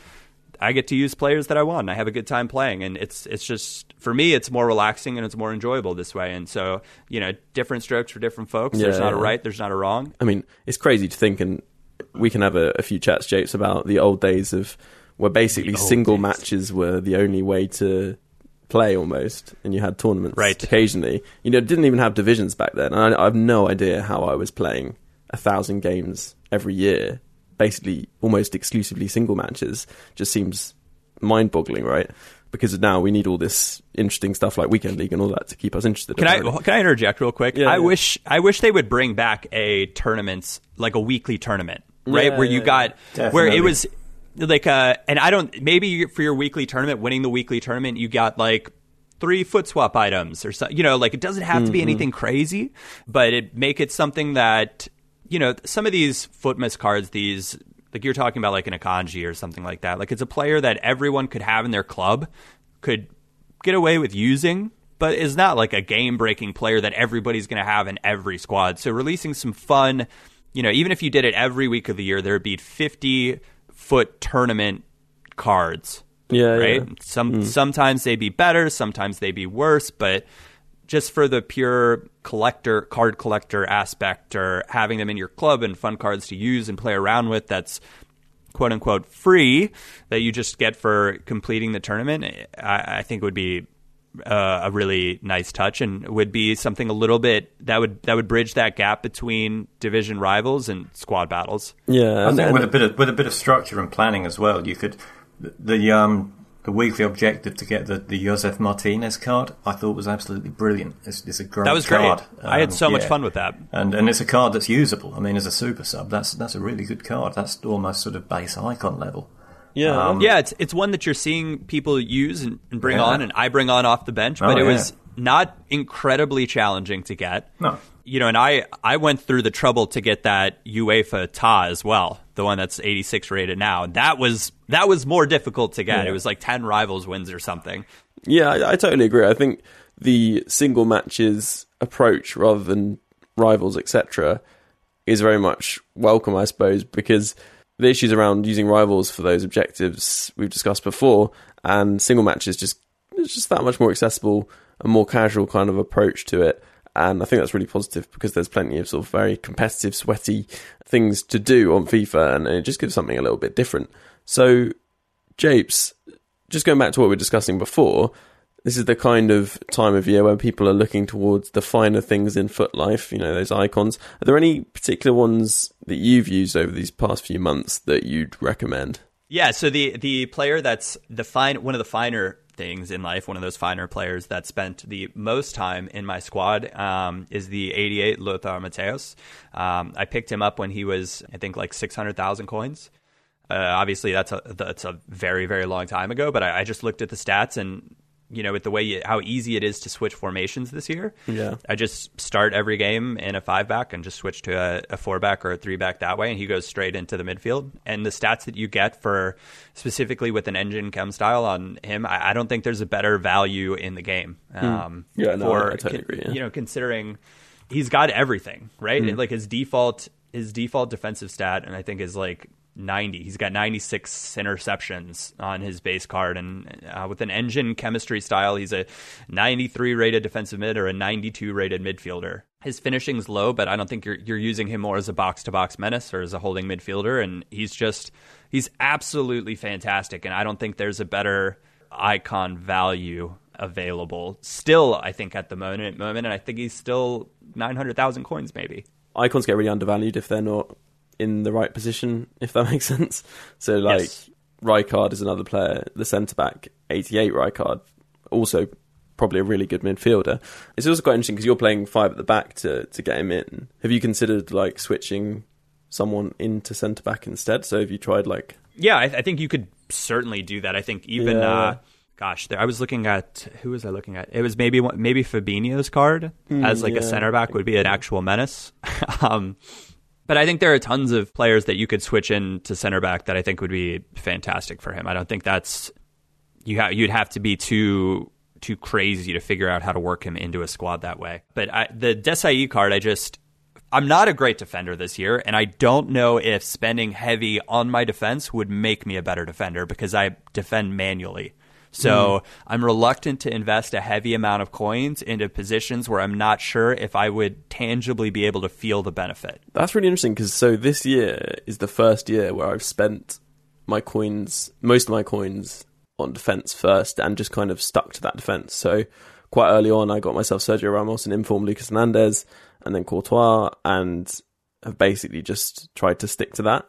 I get to use players that I want. I have a good time playing, and it's it's just for me, it's more relaxing and it's more enjoyable this way. And so, you know, different strokes for different folks. Yeah, there's not a right, there's not a wrong. I mean, it's crazy to think, and we can have a, a few chats, Japes, about the old days of where basically single days. matches were the only way to play almost, and you had tournaments Right. occasionally. You know, didn't even have divisions back then. And I, I have no idea how I was playing a thousand games every year, basically almost exclusively single matches. Just seems mind-boggling, right? Because now we need all this interesting stuff like weekend league and all that to keep us interested. Can I can I interject real quick? Yeah, I yeah. wish I wish they would bring back a tournaments like a weekly tournament, right? Yeah, where you yeah, got where it was like uh and I don't maybe for your weekly tournament, winning the weekly tournament, you got like three FUT Swap items or something. You know, like it doesn't have to be anything crazy, but it make it something that you know some of these Futmas cards these. Like you're talking about, like an Akanji or something like that. Like it's a player that everyone could have in their club, could get away with using, but is not like a game breaking player that everybody's going to have in every squad. So releasing some fun, you know, even if you did it every week of the year, there would be 50 FUT tournament cards. Yeah, right. yeah. Some mm. sometimes they'd be better, sometimes they'd be worse, but just for the pure collector card collector aspect or having them in your club and fun cards to use and play around with that's quote unquote free that you just get for completing the tournament i, I think would be uh, a really nice touch and would be something a little bit that would that would bridge that gap between division rivals and squad battles Yeah, I and- think and- with a bit of with a bit of structure and planning as well, you could the, the um the weekly objective to get the the Josef Martinez card. I thought was absolutely brilliant. It's, it's a great that was great card. i had Um, so much fun with that And and it's a card that's usable. I mean, as a super sub, that's that's a really good card. That's almost sort of base icon level. Yeah, Um, yeah, it's it's one that you're seeing people use and, and bring Yeah. on, and I bring on off the bench. Oh, But it yeah. was not incredibly challenging to get. No. you know, and I I went through the trouble to get that UEFA Ta as well, the one that's 86 rated now. That was that was more difficult to get. It was like 10 rivals wins or something. Yeah, I, I totally agree. I think the single matches approach rather than rivals, etc., is very much welcome, I suppose, because the issues around using rivals for those objectives we've discussed before, and single matches just it's just that much more accessible, and more casual kind of approach to it. And I think that's really positive because there's plenty of sort of very competitive, sweaty things to do on FIFA, and it just gives something a little bit different. So, Japes, just going back to what we were discussing before, this is the kind of time of year when people are looking towards the finer things in FUT life, you know, those icons. Are there any particular ones that you've used over these past few months that you'd recommend? Yeah, so the the player that's the fine one of the finer things in life, one of those finer players that spent the most time in my squad um, is the 88 Lothar Matthäus. Um, I picked him up when he was, I think, like 600,000 coins. Uh, obviously, that's a that's a very very long time ago, but I, I just looked at the stats and you know with the way you, how easy it is to switch formations this year. Yeah. I just start every game in a five back and just switch to a, a four back or a three back that way, and he goes straight into the midfield. And the stats that you get for specifically with an engine chem style on him, I, I don't think there's a better value in the game. Um, Hmm. Yeah, no, for I totally agree, yeah. you know considering he's got everything right. Hmm. Like his default his default defensive stat, and I think is like. 90. He's got 96 interceptions on his base card. And uh, with an engine chemistry style, he's a 93 rated defensive mid or a 92 rated midfielder. His finishing's low, but I don't think you're, you're using him more as a box to box menace or as a holding midfielder. And he's just, he's absolutely fantastic. And I don't think there's a better icon value available still, I think, at the moment. moment and I think he's still 900,000 coins, maybe. Icons get really undervalued if they're not in the right position, if that makes sense. So, like, Yes. Rijkaard is another player, the centre back, 88 Rijkaard, also probably a really good midfielder. It's also quite interesting because you're playing five at the back to, to get him in. Have you considered, like, switching someone into centre back instead? So, have you tried, like, Yeah, I, I think you could certainly do that. I think even, Yeah. uh, gosh, there, I was looking at who was I looking at? It was maybe maybe Fabinho's card as like a center back would be an actual menace. um, but I think there are tons of players that you could switch in to center back that I think would be fantastic for him. I don't think that's you ha- you'd have to be too too crazy to figure out how to work him into a squad that way. But I, the Desailly card, I just I'm not a great defender this year, and I don't know if spending heavy on my defense would make me a better defender because I defend manually. So mm. I'm reluctant to invest a heavy amount of coins into positions where I'm not sure if I would tangibly be able to feel the benefit. That's really interesting because so this year is the first year where I've spent my coins, most of my coins, on defense first and just kind of stuck to that defense. So quite early on, I got myself Sergio Ramos and informed Lucas Hernandez and then Courtois and have basically just tried to stick to that.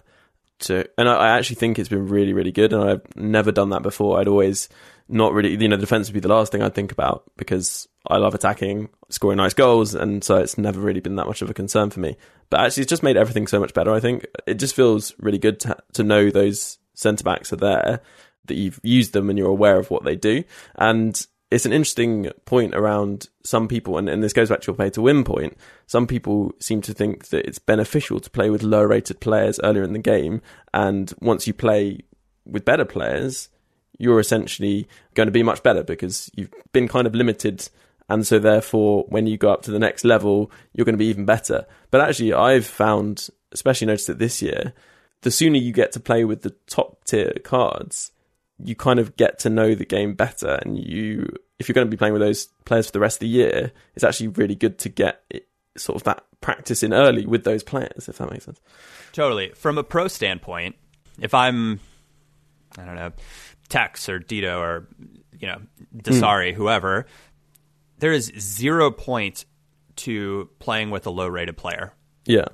To, and I, I actually think it's been really, really good. And I've never done that before. I'd always not really, you know, the defense would be the last thing I'd think about because I love attacking, scoring nice goals, and so it's never really been that much of a concern for me. But actually, it's just made everything so much better. I think it just feels really good to to know those centre backs are there, that you've used them and you're aware of what they do, and it's an interesting point around some people, and, and this goes back to your pay to win point. Some people seem to think that it's beneficial to play with lower rated players earlier in the game, and once you play with better players, you're essentially going to be much better because you've been kind of limited. And so, therefore, when you go up to the next level, you're going to be even better. But actually, I've found, especially noticed it this year, the sooner you get to play with the top tier cards, you kind of get to know the game better and you if you're going to be playing with those players for the rest of the year it's actually really good to get it, sort of that practice in early with those players if that makes sense. Totally. From a pro standpoint if i'm i don't know tex or dito or you know desari mm. whoever there is zero point to playing with a low rated player. Yeah.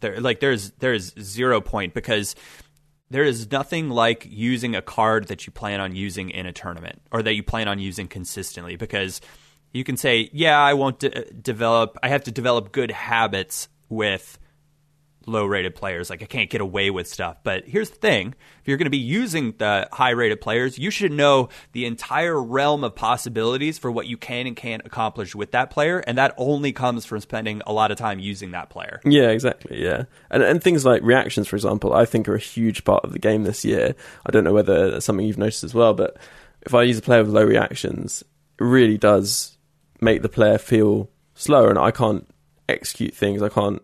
There like there's there's zero point because there is nothing like using a card that you plan on using in a tournament or that you plan on using consistently because you can say, yeah, I won't de- develop, I have to develop good habits with low rated players. Like I can't get away with stuff. But here's the thing if you're going to be using the high rated players, you should know the entire realm of possibilities for what you can and can't accomplish with that player. And that only comes from spending a lot of time using that player. Yeah, exactly. Yeah. And, and things like reactions, for example, I think are a huge part of the game this year. I don't know whether that's something you've noticed as well, but if I use a player with low reactions, it really does make the player feel slower and I can't execute things. I can't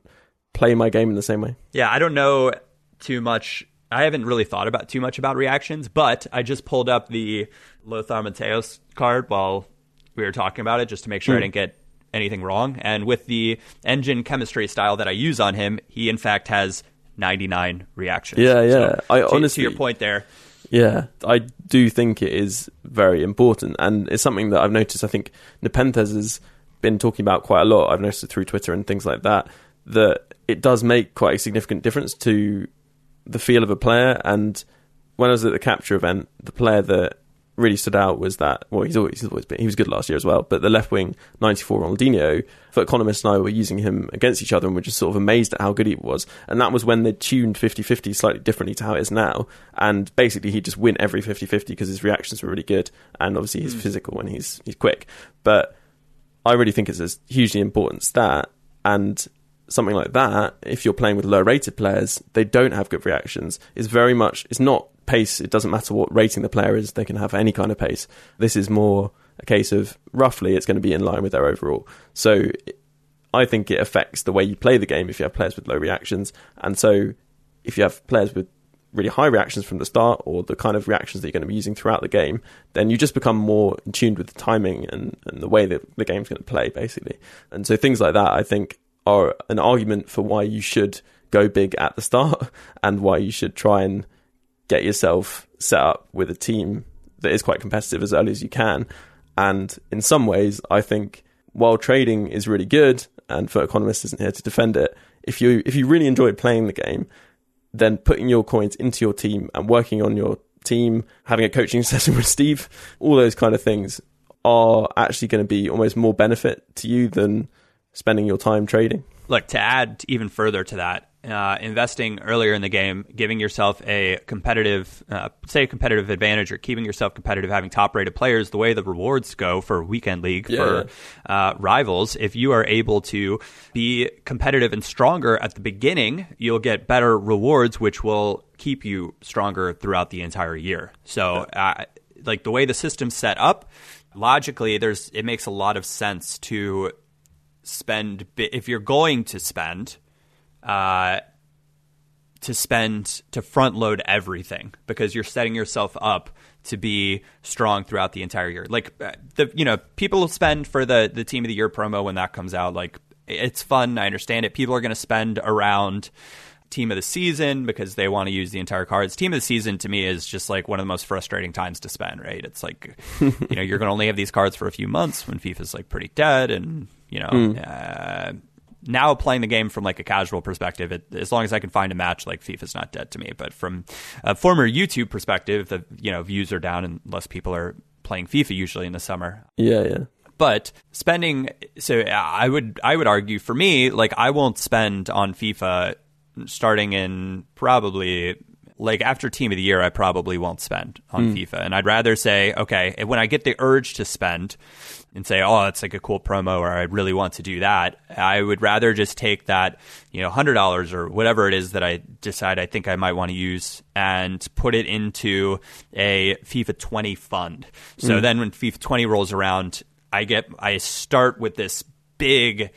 play my game in the same way. Yeah, I don't know too much. I haven't really thought about too much about reactions, but I just pulled up the Lothar Matthäus card while we were talking about it just to make sure mm. I hmm. didn't get anything wrong. And with the engine chemistry style that I use on him, he in fact has 99 reactions. Yeah, yeah. So, I to, honestly, to your point there. Yeah, I do think it is very important, and it's something that I've noticed. I think Nepenthez has been talking about quite a lot. I've noticed it through Twitter and things like that. That it does make quite a significant difference to the feel of a player. And when I was at the capture event, the player that really stood out was that well he's always he's always been he was good last year as well but the left wing 94 Ronaldinho FUT Economist and I were using him against each other and we're just sort of amazed at how good he was and that was when they tuned 50-50 slightly differently to how it is now and basically he'd just win every 50-50 because his reactions were really good and obviously he's mm. physical and he's he's quick but I really think it's a hugely important stat and something like that, if you're playing with low rated players, they don't have good reactions. It's very much, it's not pace. It doesn't matter what rating the player is, they can have any kind of pace. This is more a case of roughly it's going to be in line with their overall. So I think it affects the way you play the game if you have players with low reactions. And so if you have players with really high reactions from the start or the kind of reactions that you're going to be using throughout the game, then you just become more in tune with the timing and, and the way that the game's going to play, basically. And so things like that, I think, are an argument for why you should go big at the start and why you should try and get yourself set up with a team that is quite competitive as early as you can. And in some ways, I think while trading is really good, and for economists isn't here to defend it, if you if you really enjoy playing the game, then putting your coins into your team and working on your team, having a coaching session with Steve, all those kind of things are actually going to be almost more benefit to you than spending your time trading. Look, to add even further to that, uh, investing earlier in the game, giving yourself a competitive, uh, say a competitive advantage, or keeping yourself competitive, having top rated players, the way the rewards go for weekend league yeah. for uh, rivals, if you are able to be competitive and stronger at the beginning, you'll get better rewards, which will keep you stronger throughout the entire year. So, uh, like the way the system's set up, logically, there's it makes a lot of sense to spend if you're going to spend uh, to spend to front load everything because you're setting yourself up to be strong throughout the entire year. Like uh, the you know people will spend for the the team of the year promo when that comes out. Like it's fun. I understand it. People are going to spend around team of the season because they want to use the entire cards. Team of the season to me is just like one of the most frustrating times to spend, right? It's like, you know, you're going to only have these cards for a few months when FIFA's like pretty dead and, you know, mm. uh, now playing the game from like a casual perspective, it, as long as I can find a match, like FIFA's not dead to me. But from a former YouTube perspective, the you know views are down and less people are playing FIFA usually in the summer. Yeah, yeah. But spending, so I would I would argue for me, like I won't spend on FIFA starting in probably like after team of the year, I probably won't spend on mm. FIFA. And I'd rather say, okay, when I get the urge to spend and say, oh, it's like a cool promo or I really want to do that, I would rather just take that, you know, $100 or whatever it is that I decide I think I might want to use and put it into a FIFA 20 fund. So mm. then when FIFA 20 rolls around, I get, I start with this big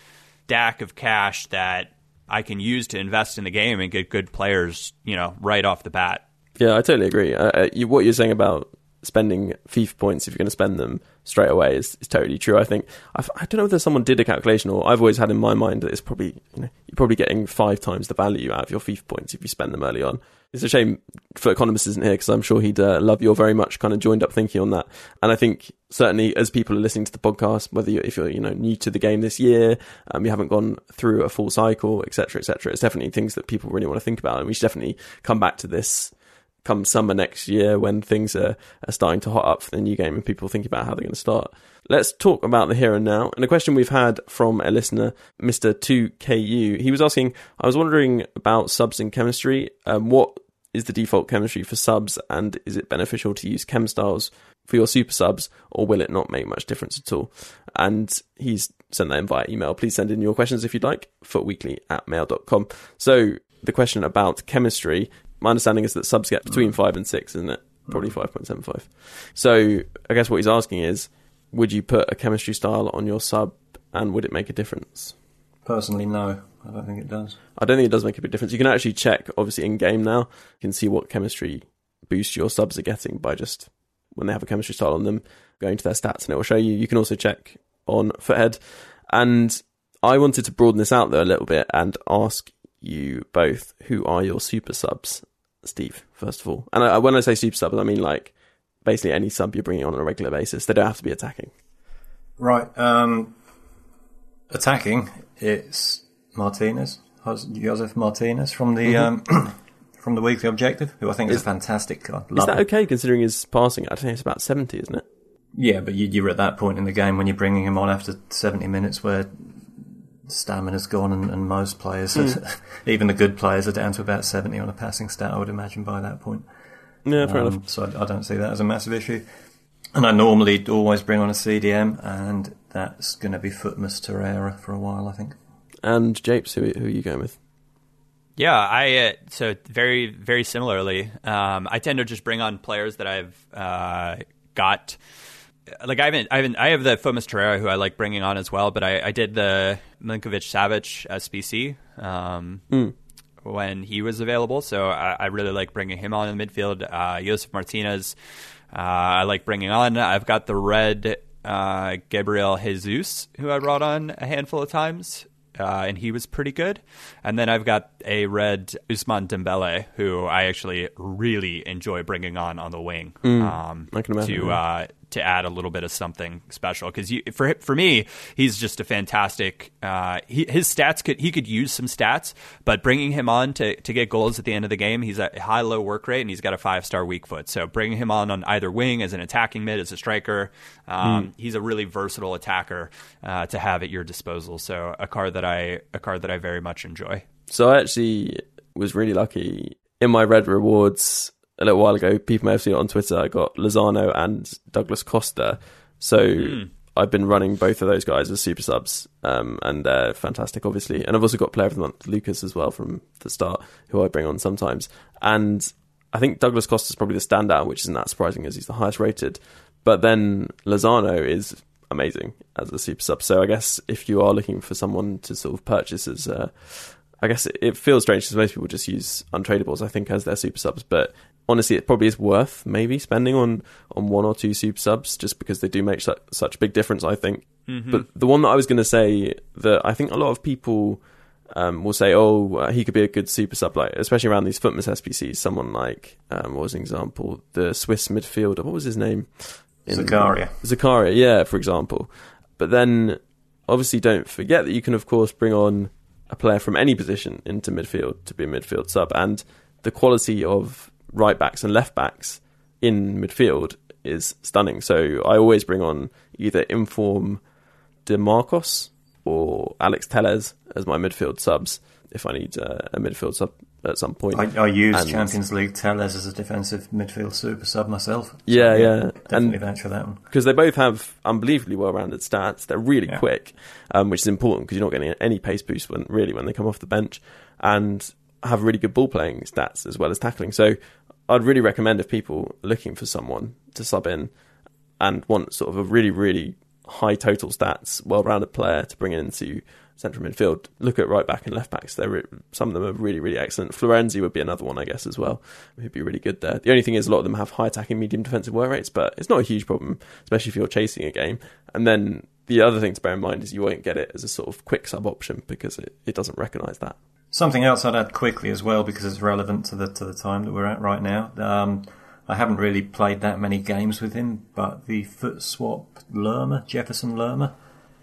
stack of cash that I can use to invest in the game and get good players, you know, right off the bat. Yeah, I totally agree. Uh you, what you're saying about spending FIFA points if you're going to spend them straight away is, is totally true. I think I've, I do not know whether someone did a calculation or I've always had in my mind that it's probably you know you're probably getting five times the value out of your FIFA points if you spend them early on. It's a shame FUT Economist isn't here because I'm sure he'd uh, love your very much kind of joined up thinking on that. And I think certainly as people are listening to the podcast, whether you're, if you're you know new to the game this year, um, you haven't gone through a full cycle, etc., etc., it's definitely things that people really want to think about, and we should definitely come back to this come summer next year when things are, are starting to hot up for the new game and people thinking about how they're going to start. Let's talk about the here and now. And a question we've had from a listener, Mr. 2KU, he was asking, I was wondering about subs in chemistry. Um, what is the default chemistry for subs, and is it beneficial to use chem styles for your super subs, or will it not make much difference at all? And he's sent that in via email. Please send in your questions if you'd like, footweekly at mail.com. So the question about chemistry, my understanding is that subs get between mm. 5 and 6, isn't it? Mm. Probably 5.75. So I guess what he's asking is, would you put a chemistry style on your sub, and would it make a difference? Personally, no. I don't think it does. I don't think it does make a big difference. You can actually check, obviously, in game now. You can see what chemistry boost your subs are getting by just when they have a chemistry style on them, going to their stats, and it will show you. You can also check on Futhead. And I wanted to broaden this out though a little bit and ask you both who are your super subs, Steve, first of all. And I, when I say super subs, I mean like basically any sub you're bringing on on a regular basis. They don't have to be attacking. Right. Um, attacking, it's Martinez, Josef Martinez from the mm-hmm. um, from the Weekly Objective, who I think is, is a fantastic. Love is that it. okay considering his passing? I think it's about seventy, isn't it? Yeah, but you, are at that point in the game when you're bringing him on after seventy minutes, where stamina's gone, and, and most players, mm. even the good players, are down to about seventy on a passing stat. I would imagine by that point. Yeah, fair um, enough. So I, I don't see that as a massive issue. And I normally always bring on a CDM, and that's going to be Futmas Torreira for a while, I think. And Japes, who, who are you going with? Yeah, I uh, so very very similarly. Um, I tend to just bring on players that I've uh, got. Like I haven't, I haven't, I have the Futmas Torreira who I like bringing on as well. But I, I did the Milinkovic Savic SBC um, mm. when he was available, so I, I, really like bringing him on in the midfield. Uh, Josef Martinez, uh, I like bringing on. I've got the red uh, Gabriel Jesus, who I brought on a handful of times uh, and he was pretty good. And then I've got a red Ousmane Dembele, who I actually really enjoy bringing on on the wing. Mm, um, I can imagine. To, uh, to add a little bit of something special. Because for for me he's just a fantastic uh, he, his stats could he could use some stats but bringing him on to, to get goals at the end of the game he's a high low work rate and he's got a five star weak foot. So bringing him on on either wing as an attacking mid as a striker um, mm. he's a really versatile attacker uh, to have at your disposal. So a card that I a card that I very much enjoy. So I actually was really lucky. In my red rewards a little while ago, people may have seen it on Twitter. I got Lozano and Douglas Costa. So mm. I've been running both of those guys as super subs, um, and they're fantastic, obviously. And I've also got player of the month Lucas as well from the start, who I bring on sometimes. And I think Douglas Costa is probably the standout, which isn't that surprising as he's the highest rated. But then Lozano is amazing as a super sub. So I guess if you are looking for someone to sort of purchase as a I guess it, it feels strange because most people just use untradables, I think, as their super subs. But honestly, it probably is worth maybe spending on on one or two super subs just because they do make such, such a big difference. I think. Mm-hmm. But the one that I was going to say that I think a lot of people um, will say, "Oh, uh, he could be a good super sub," like especially around these Futmas SBCs. Someone like um, what was an example? The Swiss midfielder. What was his name? In- Zakaria. Zakaria, yeah, for example. But then, obviously, don't forget that you can, of course, bring on a player from any position into midfield to be a midfield sub, and the quality of right backs and left backs in midfield is stunning. So I always bring on either Inform DeMarcos or Alex Telles as my midfield subs if I need uh, a midfield sub at some point. I, I use And- Champions League Telles as a defensive midfield super sub myself. So, Yeah, yeah. Definitely And- vouch for that one. because they both have unbelievably well-rounded stats. They're really Yeah. quick, um, which is important because you're not getting any pace boost when really when they come off the bench, and have really good ball playing stats as well as tackling. So I'd really recommend if people are looking for someone to sub in and want sort of a really really high total stats, well-rounded player to bring into central midfield. Look at right back and left backs. They're re- some of them are really really excellent. Florenzi would be another one, I guess, as well. Who'd be really good there. The only thing is a lot of them have high attacking, medium defensive work rates, but it's not a huge problem, especially if you're chasing a game. And then the other thing to bear in mind is you won't get it as a sort of quick sub option because it, it doesn't recognise that. Something else I'd add quickly as well because it's relevant to the to the time that we're at right now. Um, I haven't really played that many games with him, but the FUT Swap Lerma, Jefferson Lerma,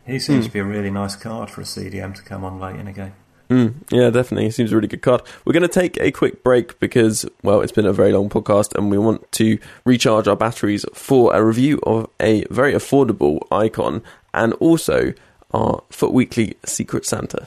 he seems to be a really nice card for a CDM to come on late in a game. Mm, yeah, definitely. He seems a really good card. We're going to take a quick break because, well, it's been a very long podcast and we want to recharge our batteries for a review of a very affordable icon and also our FUT Weekly Secret Santa.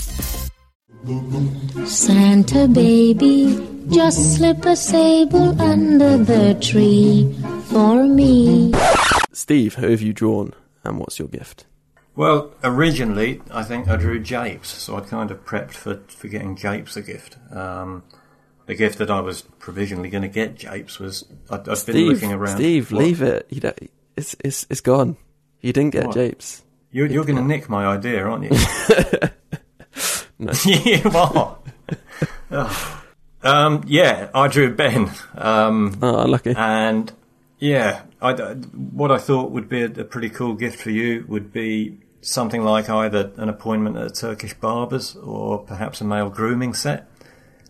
Santa baby, just slip a sable under the tree for me. Steve, who have you drawn and what's your gift? Well, originally I think I drew Japes, so I'd kind of prepped for, for getting Japes a gift. Um, the gift that I was provisionally going to get Japes was I'd, I'd been Steve, looking around. Steve, What? leave it. You don't, it's, it's, it's gone. You didn't get What? Japes. You're, you're going to nick my idea, aren't you? you are. Oh. Um, yeah, I drew Ben. Um, Oh, lucky. and yeah, I, what I thought would be a, a pretty cool gift for you would be something like either an appointment at a Turkish barber's or perhaps a male grooming set.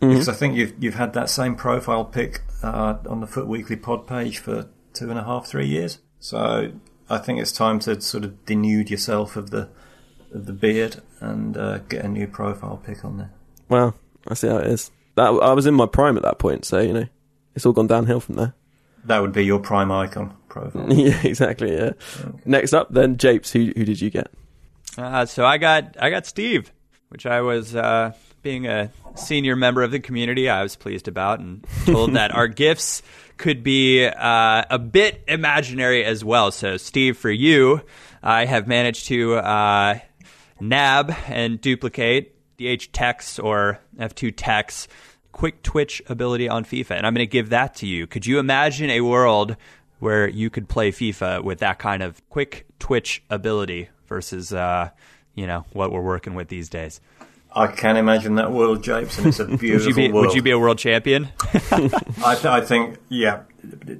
Because I think you've you've had that same profile pic uh, on the FUT Weekly pod page for two and a half, three years. So I think it's time to sort of denude yourself of the the beard and uh, get a new profile pic on there. Wow, I see how it is. That I was in my prime at that point, so you know, it's all gone downhill from there. That would be your prime icon profile. yeah, exactly. Yeah. Next up, then Japes. Who who did you get? Uh, so I got I got Steve, which I was uh, being a senior member of the community. I was pleased about and told that our gifts could be uh, a bit imaginary as well. So Steve, for you, I have managed to uh, nab and duplicate DH Tekkz or F2 Tekkz quick twitch ability on FIFA, and I'm going to give that to you. Could you imagine a world where you could play FIFA with that kind of quick twitch ability versus, uh, you know, what we're working with these days? I can imagine that world, Japes, and it's a Would beautiful you be world. Would you be a world champion? I, th- I think, yeah,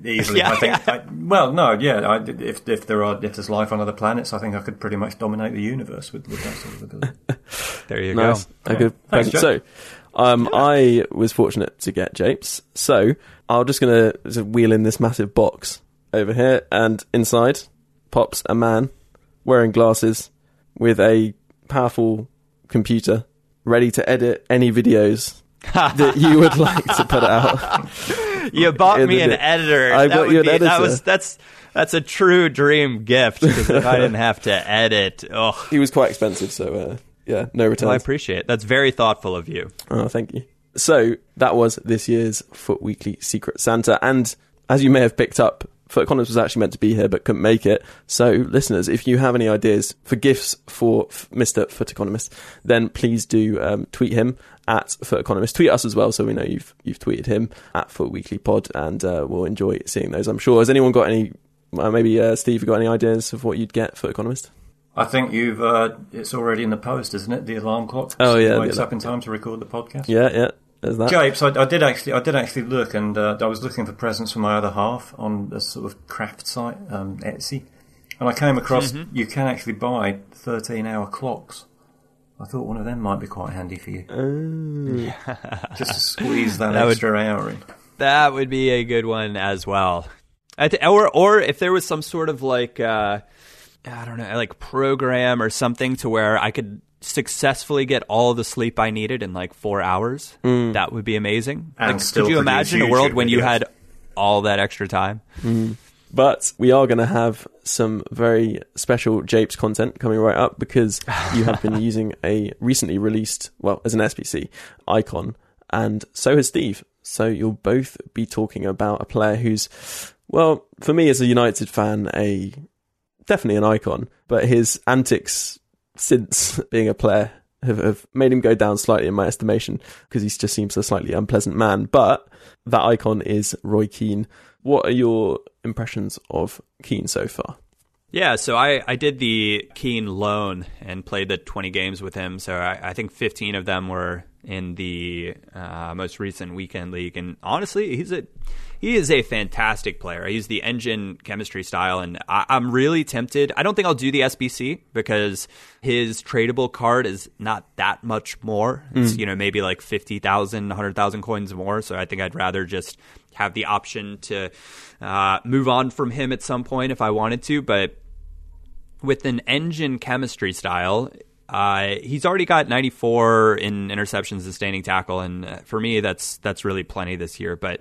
easily. Yeah, I think. I, well, no, yeah. I, if if there are if there's life on other planets, I think I could pretty much dominate the universe with, with that sort of ability. there you Nice. go. A good Thanks, present. So, um, I was fortunate to get Japes. So, I'm just going to wheel in this massive box over here, and inside pops a man wearing glasses with a powerful computer ready to edit any videos that you would like to put out. You bought me an editor. I That bought you an be- That editor. was that's that's a true dream gift because if I didn't have to edit, oh, He was quite expensive, so uh, Yeah, no return. Well, I appreciate it. That's very thoughtful of you. Oh, thank you. So that was this year's FUT Weekly Secret Santa, and as you may have picked up, FUT Economist was actually meant to be here but couldn't make it. So, listeners, if you have any ideas for gifts for f- Mr. FUT Economist, then please do um, tweet him at Foot Economist. Tweet us as well, so we know you've you've tweeted him at FUT Weekly Pod, and uh, we'll enjoy seeing those. I'm sure. Has anyone got any? Uh, maybe uh, Steve, you got any ideas of what you'd get for Economist? I think you've. Uh, it's already in the post, isn't it? The alarm clock. Oh, yeah, wakes up in time to record the podcast. Yeah, yeah. There's that. Japes, I, I did actually, I did actually look, and uh, I was looking for presents for my other half on a sort of craft site, um, Etsy, and I came across you can actually buy thirteen-hour clocks. I thought one of them might be quite handy for you, just to squeeze that, That would- extra hour in. That would be a good one as well. I th- or or if there was some sort of like uh, I don't know, like program or something to where I could successfully get all the sleep I needed in like four hours, mm. that would be amazing. And Like, still could you produce imagine a world YouTube when you had all that extra time? Mm. But we are going to have some very special Japes content coming right up because you have been using a recently released, well, as an SBC icon, and so has Steve. So you'll both be talking about a player who's, well, for me as a United fan, a definitely an icon, but his antics since being a player have, have made him go down slightly in my estimation because he just seems a slightly unpleasant man. But that icon is Roy Keane. What are your impressions of Keane so far? Yeah, so I, I did the Keane loan and played the 20 games with him. So I, I think 15 of them were in the uh, most recent weekend league. And honestly, he's a he is a fantastic player. He's the engine chemistry style, and I, I'm really tempted. I don't think I'll do the SBC because his tradable card is not that much more. It's you know maybe like 50,000, 100,000 coins more. So I think I'd rather just have the option to uh, move on from him at some point if I wanted to, but with an engine chemistry style, uh, he's already got 94 in interceptions and standing tackle, and uh, for me, that's that's really plenty this year. But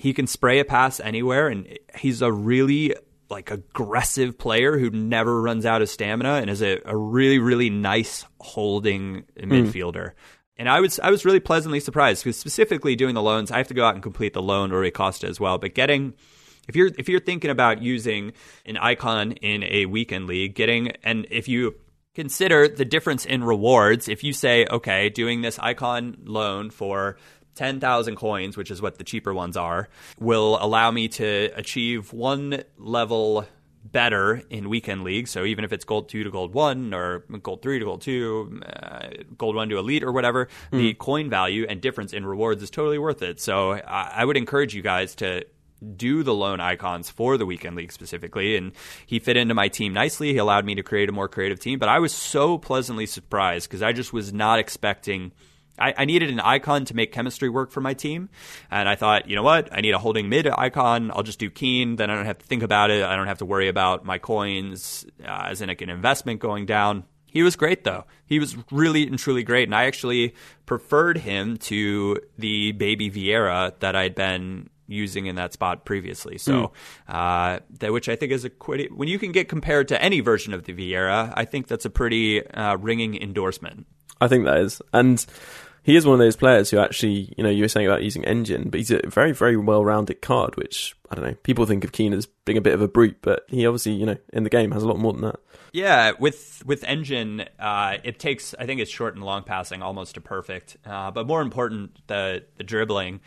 he can spray a pass anywhere, and he's a really like aggressive player who never runs out of stamina, and is a, a really really nice holding hmm. midfielder. And I was I was really pleasantly surprised because specifically doing the loans, I have to go out and complete the loan Rui Costa as well. But getting if you're if you're thinking about using an icon in a weekend league, getting and if you consider the difference in rewards, if you say, okay, doing this icon loan for 10,000 coins, which is what the cheaper ones are, will allow me to achieve one level better in weekend league. So even if it's gold 2 to gold 1 or gold 3 to gold 2, uh, gold 1 to elite or whatever, the coin value and difference in rewards is totally worth it. So I, I would encourage you guys to do the loan icons for the weekend league specifically and he fit into my team nicely he allowed me to create a more creative team but i was so pleasantly surprised because i just was not expecting I, I needed an icon to make chemistry work for my team and i thought you know what i need a holding mid icon i'll just do Keane then i don't have to think about it i don't have to worry about my coins uh, as in like an investment going down he was great though. He was really and truly great, and I actually preferred him to the baby Vieira that I'd been using in that spot previously. So, uh, that which I think is a quite when you can get compared to any version of the Vieira, I think that's a pretty uh, ringing endorsement. I think that is. And he is one of those players who actually, you know, you were saying about using engine, but he's a very, very well rounded card, which, I don't know, people think of Keane as being a bit of a brute, but he obviously, you know, in the game has a lot more than that. Yeah, with with engine, uh, it takes I think it's short and long passing almost to perfect. Uh, but more important, the the dribbling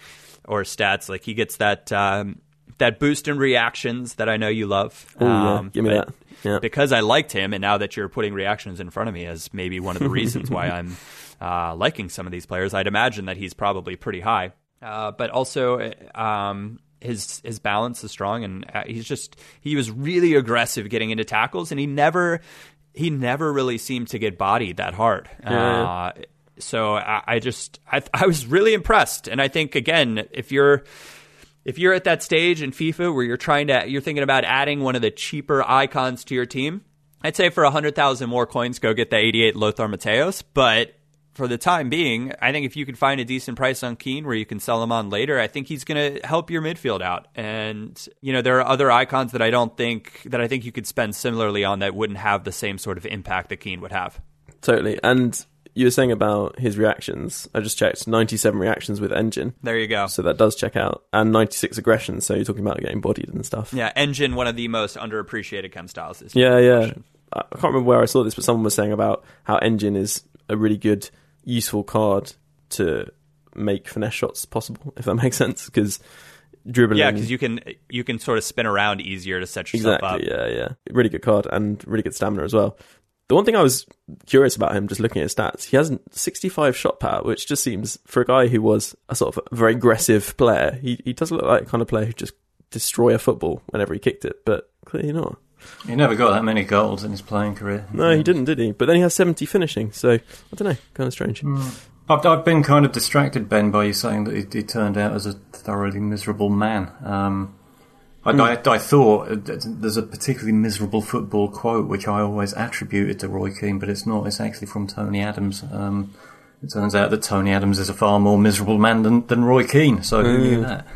or stats. Like he gets that um, that boost in reactions that I know you love. Oh, yeah. Um, Give me that. Yeah. Because I liked him, and now that you're putting reactions in front of me as maybe one of the reasons why I'm uh, liking some of these players, I'd imagine that he's probably pretty high. Uh, but also, um, his his balance is strong, and uh, he's just he was really aggressive getting into tackles, and he never he never really seemed to get bodied that hard. Uh, so I, I just I, I was really impressed, and I think again, if you're if you're at that stage in FIFA where you're trying to you're thinking about adding one of the cheaper icons to your team, I'd say for 100,000 more coins go get the 88 Lothar Matthäus, but for the time being, I think if you can find a decent price on Keane where you can sell him on later, I think he's going to help your midfield out. And you know, there are other icons that I don't think that I think you could spend similarly on that wouldn't have the same sort of impact that Keane would have. totally. And you were saying about his reactions. I just checked 97 reactions with engine. There you go. So that does check out. And 96 aggression. So you're talking about getting bodied and stuff. Yeah, engine, one of the most underappreciated chem styles. Yeah, yeah. I I can't remember where I saw this, but someone was saying about how engine is a really good, useful card to make finesse shots possible, if that makes sense. Because dribbling. Yeah, because you can you can sort of spin around easier to set yourself Exactly. up. Yeah, yeah. Really good card and really good stamina as well. The one thing I was curious about him, just looking at his stats, he has 65 shot power, which just seems for a guy who was a sort of very aggressive player. He he does look like the kind of player who just destroy a football whenever he kicked it, but clearly not. He never got that many goals in his playing career. No, he didn't, did he? But then he has 70 finishing, so I don't know, kind of strange. I've, I've been kind of distracted, Ben, by you saying that he, he turned out as a thoroughly miserable man. Um, I, I, I thought uh, there's a particularly miserable football quote which I always attributed to Roy Keane, but it's not. It's actually from Tony Adams. Um, it turns out that Tony Adams is a far more miserable man than, than Roy Keane. So who knew that?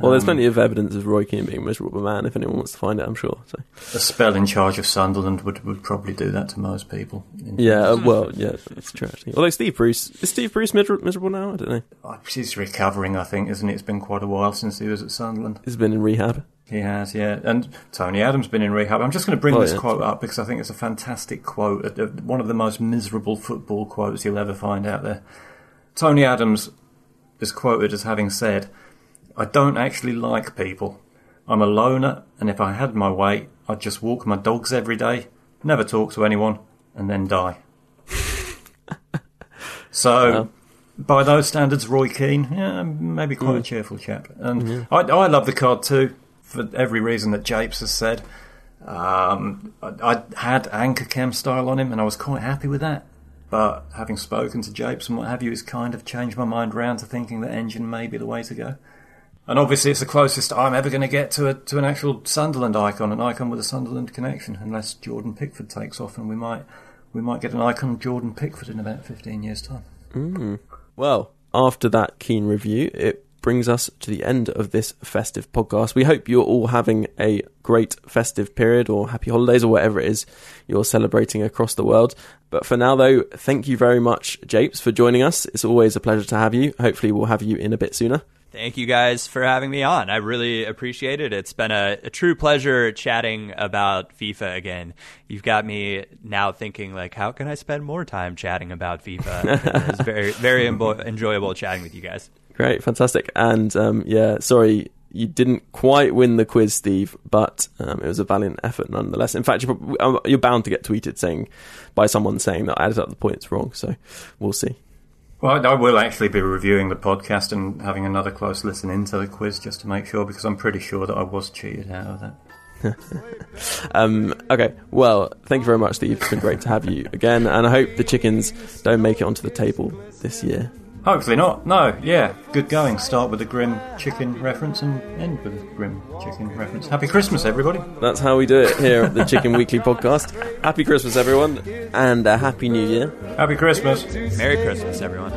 Well, there's plenty of evidence of Roy Keane being a miserable man. If anyone wants to find it, I'm sure. So A spell in charge of Sunderland would, would probably do that to most people. Yeah, uh, well, yeah, it's true. Actually. Although Steve Bruce is Steve Bruce miser- miserable now? I don't know. Oh, He's recovering, I think, isn't it? It's been quite a while since he was at Sunderland. He's been in rehab. He has, yeah. And Tony Adams been in rehab. I'm just going to bring Oh, this yeah. quote up because I think it's a fantastic quote. uh, uh, One of the most miserable football quotes you'll ever find out there. Tony Adams is quoted as having said, I don't actually like people. I'm a loner, and if I had my way, I'd just walk my dogs every day, never talk to anyone, and then die. so, Wow. by those standards, Roy Keane, yeah, maybe quite a cheerful chap. And I, I love the card too, for every reason that Japes has said. Um, I, I had anchor chem style on him, and I was quite happy with that. But having spoken to Japes and what have you, it's kind of changed my mind round to thinking that engine may be the way to go. And obviously, it's the closest I'm ever going to get to a, to an actual Sunderland icon, an icon with a Sunderland connection, unless Jordan Pickford takes off, and we might we might get an icon Jordan Pickford in about 15 years' time. Mm. Well, after that Keane review, it brings us to the end of this festive podcast. We hope you're all having a great festive period or happy holidays or whatever it is you're celebrating across the world. But for now, though, thank you very much, Japes, for joining us. It's always a pleasure to have you. Hopefully, we'll have you in a bit sooner. Thank you guys for having me on. I really appreciate it. It's been a, a true pleasure chatting about FIFA again. You've got me now thinking like, how can I spend more time chatting about FIFA? it's very, very embo- enjoyable chatting with you guys. Great, fantastic. And um, yeah, sorry you didn't quite win the quiz, Steve, but um, it was a valiant effort nonetheless. In fact, you're, um, you're bound to get tweeted saying by someone saying that I added up the points wrong. So we'll see. Well, I will actually be reviewing the podcast and having another close listen into the quiz just to make sure, because I'm pretty sure that I was cheated out of that. Um, okay, well, thank you very much, Steve. It's been great to have you again, and I hope the chickens don't make it onto the table this year. Hopefully not. No, yeah, good going. Start with a grim chicken reference and end with a grim chicken reference. Happy Christmas, everybody. That's how we do it here at the Chicken Weekly podcast. Happy Christmas, everyone, and a happy New Year. Happy Christmas. Merry Christmas, everyone.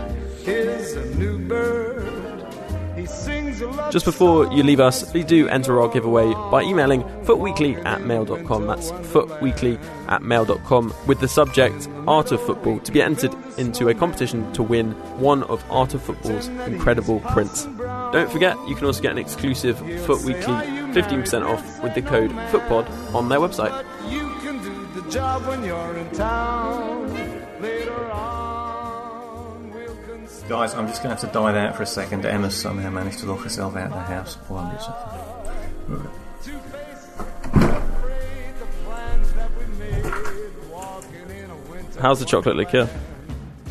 Just before you leave us, please do enter our giveaway by emailing futweekly at mail.com. That's futweekly at mail.com with the subject Art of Football to be entered into a competition to win one of Art of Football's incredible prints. Don't forget, you can also get an exclusive FUT Weekly 15% off with the code FOOTPOD on their website. Guys, I'm just going to have to dive out for a second. Emma somehow managed to lock herself out of the house while I'm something. How's the chocolate liqueur?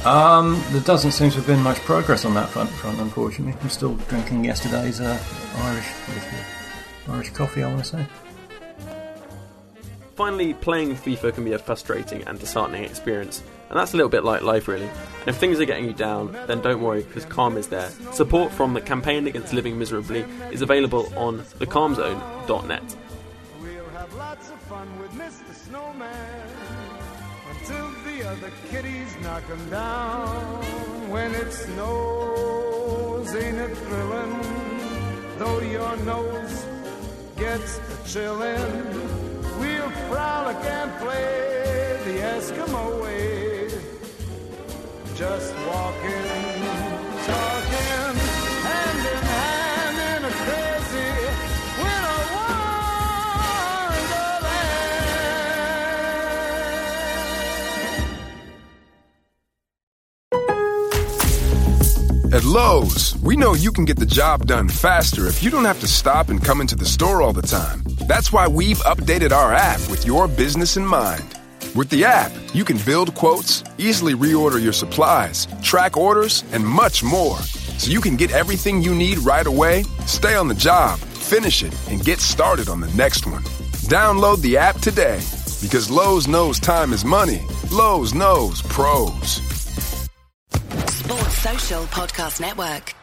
Um, there doesn't seem to have been much progress on that front, front unfortunately. I'm still drinking yesterday's uh, Irish Irish coffee, I want to say. Finally, playing FIFA can be a frustrating and disheartening experience, and that's a little bit like life, really. And if things are getting you down, then don't worry, because CALM is there. Support from the Campaign Against Living Miserably is available on thecalmzone.net. We'll have lots of fun with Mr. Snowman until the other kitties knock him down. When it snows, ain't it thrilling? Though your nose gets chillin', we'll frolic and play the Eskimo way. Just walking, talking, hand in hand in a crazy winter wonderland. At Lowe's, we know you can get the job done faster if you don't have to stop and come into the store all the time. That's why we've updated our app with your business in mind. With the app, you can build quotes, easily reorder your supplies, track orders, and much more. So you can get everything you need right away, stay on the job, finish it, and get started on the next one. Download the app today because Lowe's knows time is money. Lowe's knows pros. Sports Social Podcast Network.